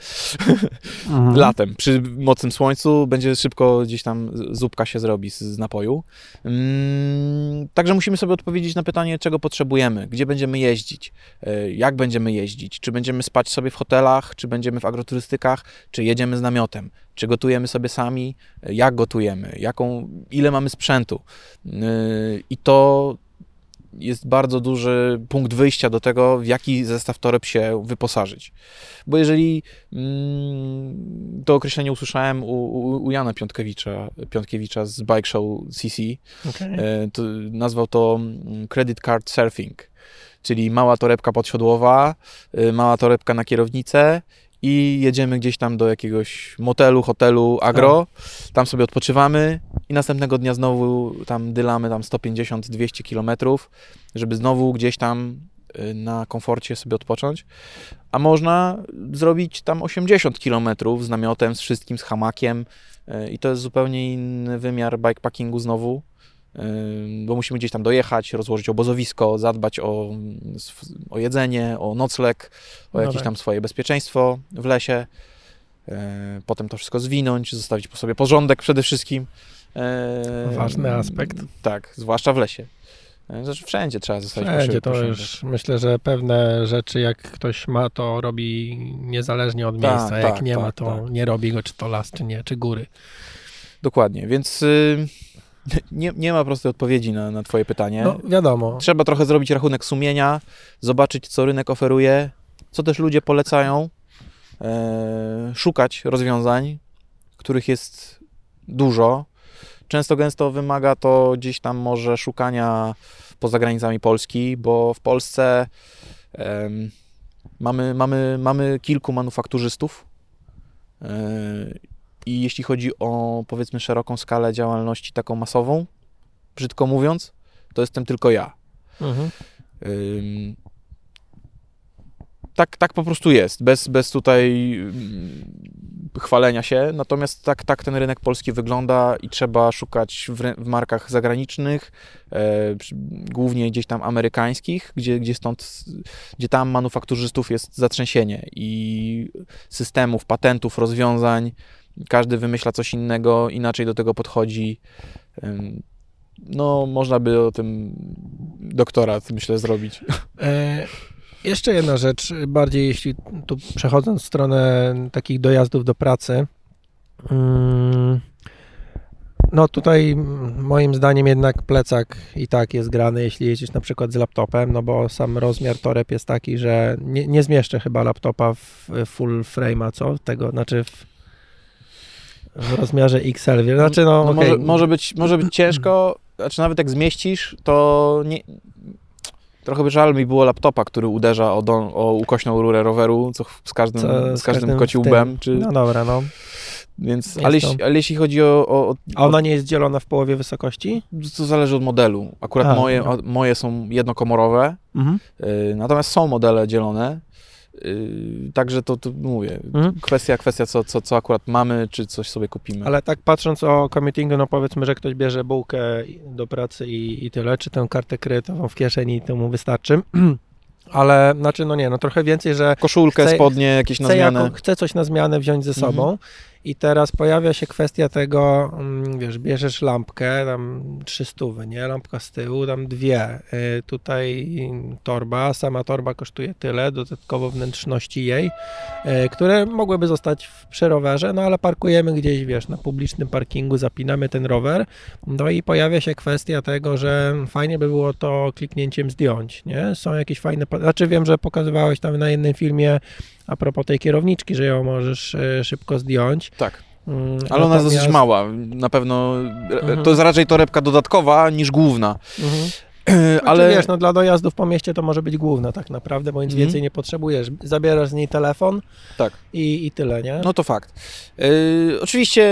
Mhm. Latem, przy mocnym słońcu będzie szybko gdzieś tam zupka się zrobi z, z napoju. Mm, także musimy sobie odpowiedzieć na pytanie, czego potrzebujemy, gdzie będziemy jeździć, e, jak będziemy jeździć, czy będziemy spać sobie w hotelach, czy będziemy w agroturystykach, czy jedziemy z namiotem, czy gotujemy sobie sami, e, jak gotujemy, jaką, ile mamy sprzętu. E, I to jest bardzo duży punkt wyjścia do tego, w jaki zestaw toreb się wyposażyć. Bo jeżeli mm, to określenie usłyszałem u, u, u, Jana Piątkiewicza, Piątkiewicza z Bike Show CC, okay. E, to nazwał to mm, credit card surfing, czyli mała torebka podsiodłowa, e, mała torebka na kierownicę i jedziemy gdzieś tam do jakiegoś motelu, hotelu, agro, tak. tam sobie odpoczywamy i następnego dnia znowu tam dylamy tam 150-200 kilometrów, żeby znowu gdzieś tam y, na komforcie sobie odpocząć. A można zrobić tam 80 kilometrów z namiotem, z wszystkim, z hamakiem y, i to jest zupełnie inny wymiar bikepackingu znowu bo musimy gdzieś tam dojechać, rozłożyć obozowisko, zadbać o, o jedzenie, o nocleg, o no jakieś tak. tam swoje bezpieczeństwo w lesie. E, potem to wszystko zwinąć, zostawić po sobie porządek przede wszystkim. E, Ważny aspekt. Tak, zwłaszcza w lesie. Zresztą wszędzie trzeba zostawić Wszędzie to już myślę, że pewne rzeczy jak ktoś ma, to robi niezależnie od miejsca. Ta, jak ta, nie ta, ma, to nie robi go, czy to las, czy nie, czy góry. Dokładnie, więc nie, nie ma prostej odpowiedzi na, na Twoje pytanie. No, wiadomo. Trzeba trochę zrobić rachunek sumienia, zobaczyć, co rynek oferuje, co też ludzie polecają, e, szukać rozwiązań, których jest dużo. Często gęsto wymaga to gdzieś tam może szukania poza granicami Polski, bo w Polsce em, mamy, mamy, mamy kilku manufakturzystów. e, I jeśli chodzi o powiedzmy szeroką skalę działalności taką masową, brzydko mówiąc, to jestem tylko ja. Mhm. Ym, Tak, tak po prostu jest, bez, bez tutaj ym, chwalenia się. Natomiast tak, tak ten rynek polski wygląda i trzeba szukać w, w markach zagranicznych, e, głównie gdzieś tam amerykańskich, gdzie, gdzie stąd, gdzie tam manufakturzystów jest zatrzęsienie i systemów, patentów, rozwiązań. Każdy wymyśla coś innego, inaczej do tego podchodzi. No, można by o tym doktorat, myślę, zrobić. E, jeszcze jedna rzecz, bardziej jeśli tu przechodząc w stronę takich dojazdów do pracy. Mm, No tutaj moim zdaniem jednak plecak i tak jest grany, jeśli jedziesz na przykład z laptopem, no bo sam rozmiar toreb jest taki, że nie, nie zmieszczę chyba laptopa w full frame'a, co? Tego, znaczy w, w rozmiarze XL, znaczy no, No okej. może, może, być, może być ciężko, znaczy nawet jak zmieścisz, to nie... Trochę by żal mi było laptopa, który uderza o, don, o ukośną rurę roweru co z każdym, Co z każdym łbem, czy... No dobra, no. Więc, ale, to. jeśli, ale jeśli chodzi o, o, o A ona nie jest dzielona w połowie wysokości? To zależy od modelu. Akurat A, moje, dobra. o- moje są jednokomorowe, Mhm. yy, natomiast są modele dzielone. Yy, także to, to mówię, Mhm. kwestia, kwestia co, co, co akurat mamy, czy coś sobie kupimy. Ale tak patrząc o commutingu, no powiedzmy, że ktoś bierze bułkę do pracy i, i tyle, czy tę kartę kredytową w kieszeni i to mu wystarczy. Ale znaczy, no nie, no trochę więcej, że Koszulkę, Chcę- spodnie, jakieś na chcę, zmianę. jako, chcę coś na zmianę wziąć ze Mhm. I teraz pojawia się kwestia tego, mm, wiesz, bierzesz lampkę, tam trzy stówy, nie? Lampka z tyłu, tam dwie. Y, tutaj torba, sama torba kosztuje tyle, dodatkowo wnętrzności jej, y, które mogłyby zostać w, przy rowerze, no ale parkujemy gdzieś, wiesz, na publicznym parkingu, zapinamy ten rower, no i pojawia się kwestia tego, że fajnie by było to kliknięciem zdjąć, nie? Są jakieś fajne, znaczy wiem, że pokazywałeś tam na jednym filmie a propos tej kierowniczki, że ją możesz e, szybko zdjąć. Tak, Mm, ale ona jest dosyć natomiast- mała. Na pewno Mhm. to jest raczej torebka dodatkowa niż główna. Mhm. ale Ale wiesz, no dla dojazdów po mieście to może być główna tak naprawdę, bo nic Mhm. więcej nie potrzebujesz. Zabierasz z niej telefon Tak. i, i tyle, nie? No to fakt. Yy, oczywiście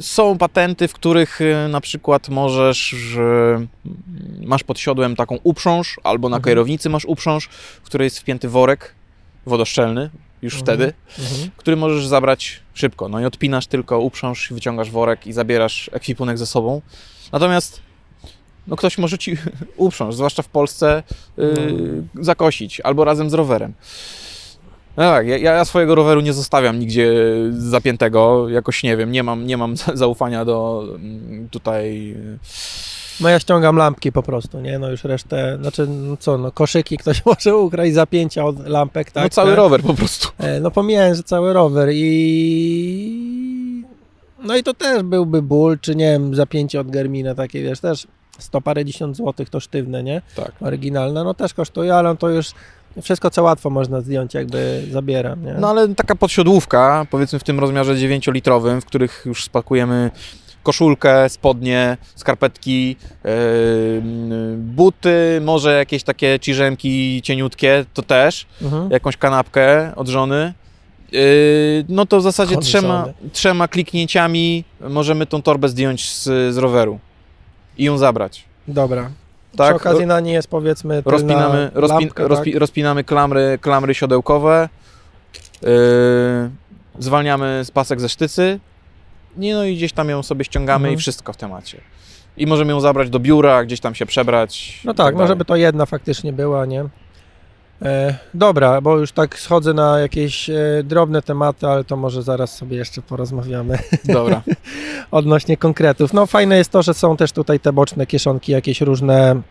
są patenty, w których na przykład możesz, że masz pod siodłem taką uprząż, albo na Mhm. kierownicy masz uprząż, w której jest wpięty worek wodoszczelny, już Mhm. wtedy, Mhm. który możesz zabrać szybko. No i odpinasz tylko uprząż, wyciągasz worek i zabierasz ekwipunek ze sobą. Natomiast no ktoś może ci uprząż, zwłaszcza w Polsce, yy, zakosić albo razem z rowerem. No tak, ja, ja swojego roweru nie zostawiam nigdzie zapiętego, jakoś nie wiem, nie mam, nie mam za- zaufania do mm, tutaj... No ja ściągam lampki po prostu, nie? No już resztę, znaczy no co, no koszyki ktoś może ukraść, zapięcia od lampek, tak? no cały tak? rower po prostu. E, No pomijając, że cały rower i... No i to też byłby ból, czy nie wiem, zapięcie od Garmina takie, wiesz, też sto parędziesiąt złotych to sztywne, nie? Tak. Oryginalne, no też kosztuje, ale to już wszystko co łatwo można zdjąć, jakby zabieram, nie? No ale taka podsiodłówka, powiedzmy w tym rozmiarze 9-litrowym, w których już spakujemy koszulkę, spodnie, skarpetki, yy, buty, może jakieś takie ciżemki cieniutkie, to też, Mhm. jakąś kanapkę od żony. Yy, no to w zasadzie trzema, żony. trzema kliknięciami możemy tą torbę zdjąć z, z roweru i ją zabrać. Dobra. Tak? Przy okazji na niej jest powiedzmy Rozpinamy, rozpin, lampka, rozpi, tak? rozpinamy klamry, klamry siodełkowe, yy, zwalniamy z pasek ze sztycy, nie, no i gdzieś tam ją sobie ściągamy Mhm. i wszystko w temacie. I możemy ją zabrać do biura, gdzieś tam się przebrać. No tak, no dalej. żeby to jedna faktycznie była, nie? E, dobra, bo już tak schodzę na jakieś e, drobne tematy, ale to może zaraz sobie jeszcze porozmawiamy Dobra. odnośnie konkretów. No fajne jest to, że są też tutaj te boczne kieszonki, jakieś różne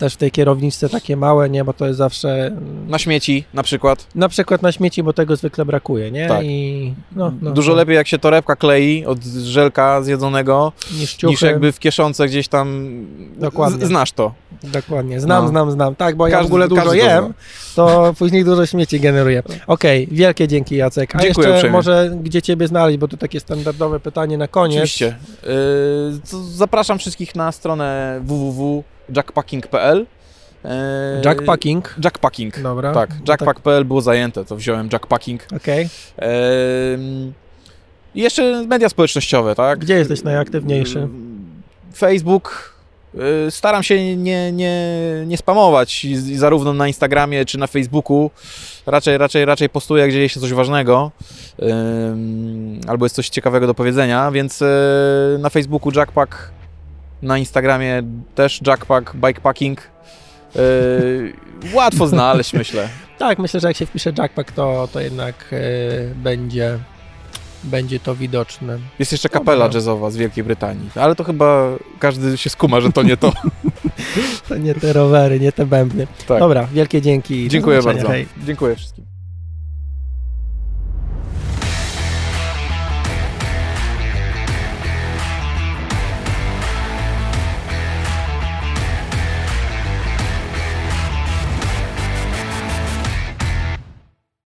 też w tej kierowniczce takie małe, nie, bo to jest zawsze Na śmieci na przykład. na przykład na śmieci, bo tego zwykle brakuje, nie? Tak. I no, no, Dużo no, lepiej jak się torebka klei od żelka zjedzonego, niż ciuchy. niż jakby w kieszonce gdzieś tam. Dokładnie. Z, znasz to. Dokładnie, znam, No. znam, znam. Tak, bo ja w Każdy- ogóle dużo każdy jem, zna. to później dużo śmieci generuje. Okej, wielkie dzięki Jacek. A Dziękuję jeszcze może gdzie Ciebie znaleźć, bo to takie standardowe pytanie na koniec. Oczywiście. Yy, zapraszam wszystkich na stronę www.jackpacking.pl. Yy, Jackpacking. Jackpacking. Dobra. Tak, No jackpack.pl było zajęte, to wziąłem Jackpacking. Okej. Ehm, I jeszcze media społecznościowe, tak? Gdzie jesteś najaktywniejszy? Facebook. y, Staram się nie, nie, nie spamować zarówno na Instagramie czy na Facebooku. Raczej, raczej, raczej postuję, jak dzieje się coś ważnego albo jest coś ciekawego do powiedzenia, więc y, na Facebooku Jackpack, na Instagramie też Jackpack, Bikepacking. Y, łatwo znaleźć, myślę. Tak, myślę, że jak się wpisze Jackpack, to, to jednak e, będzie, będzie to widoczne. Jest jeszcze kapela Dobra. jazzowa z Wielkiej Brytanii, ale to chyba każdy się skuma, że to nie to. To nie te rowery, nie te bębny. Tak. Dobra, wielkie dzięki. Dziękuję bardzo. Hej. Dziękuję wszystkim.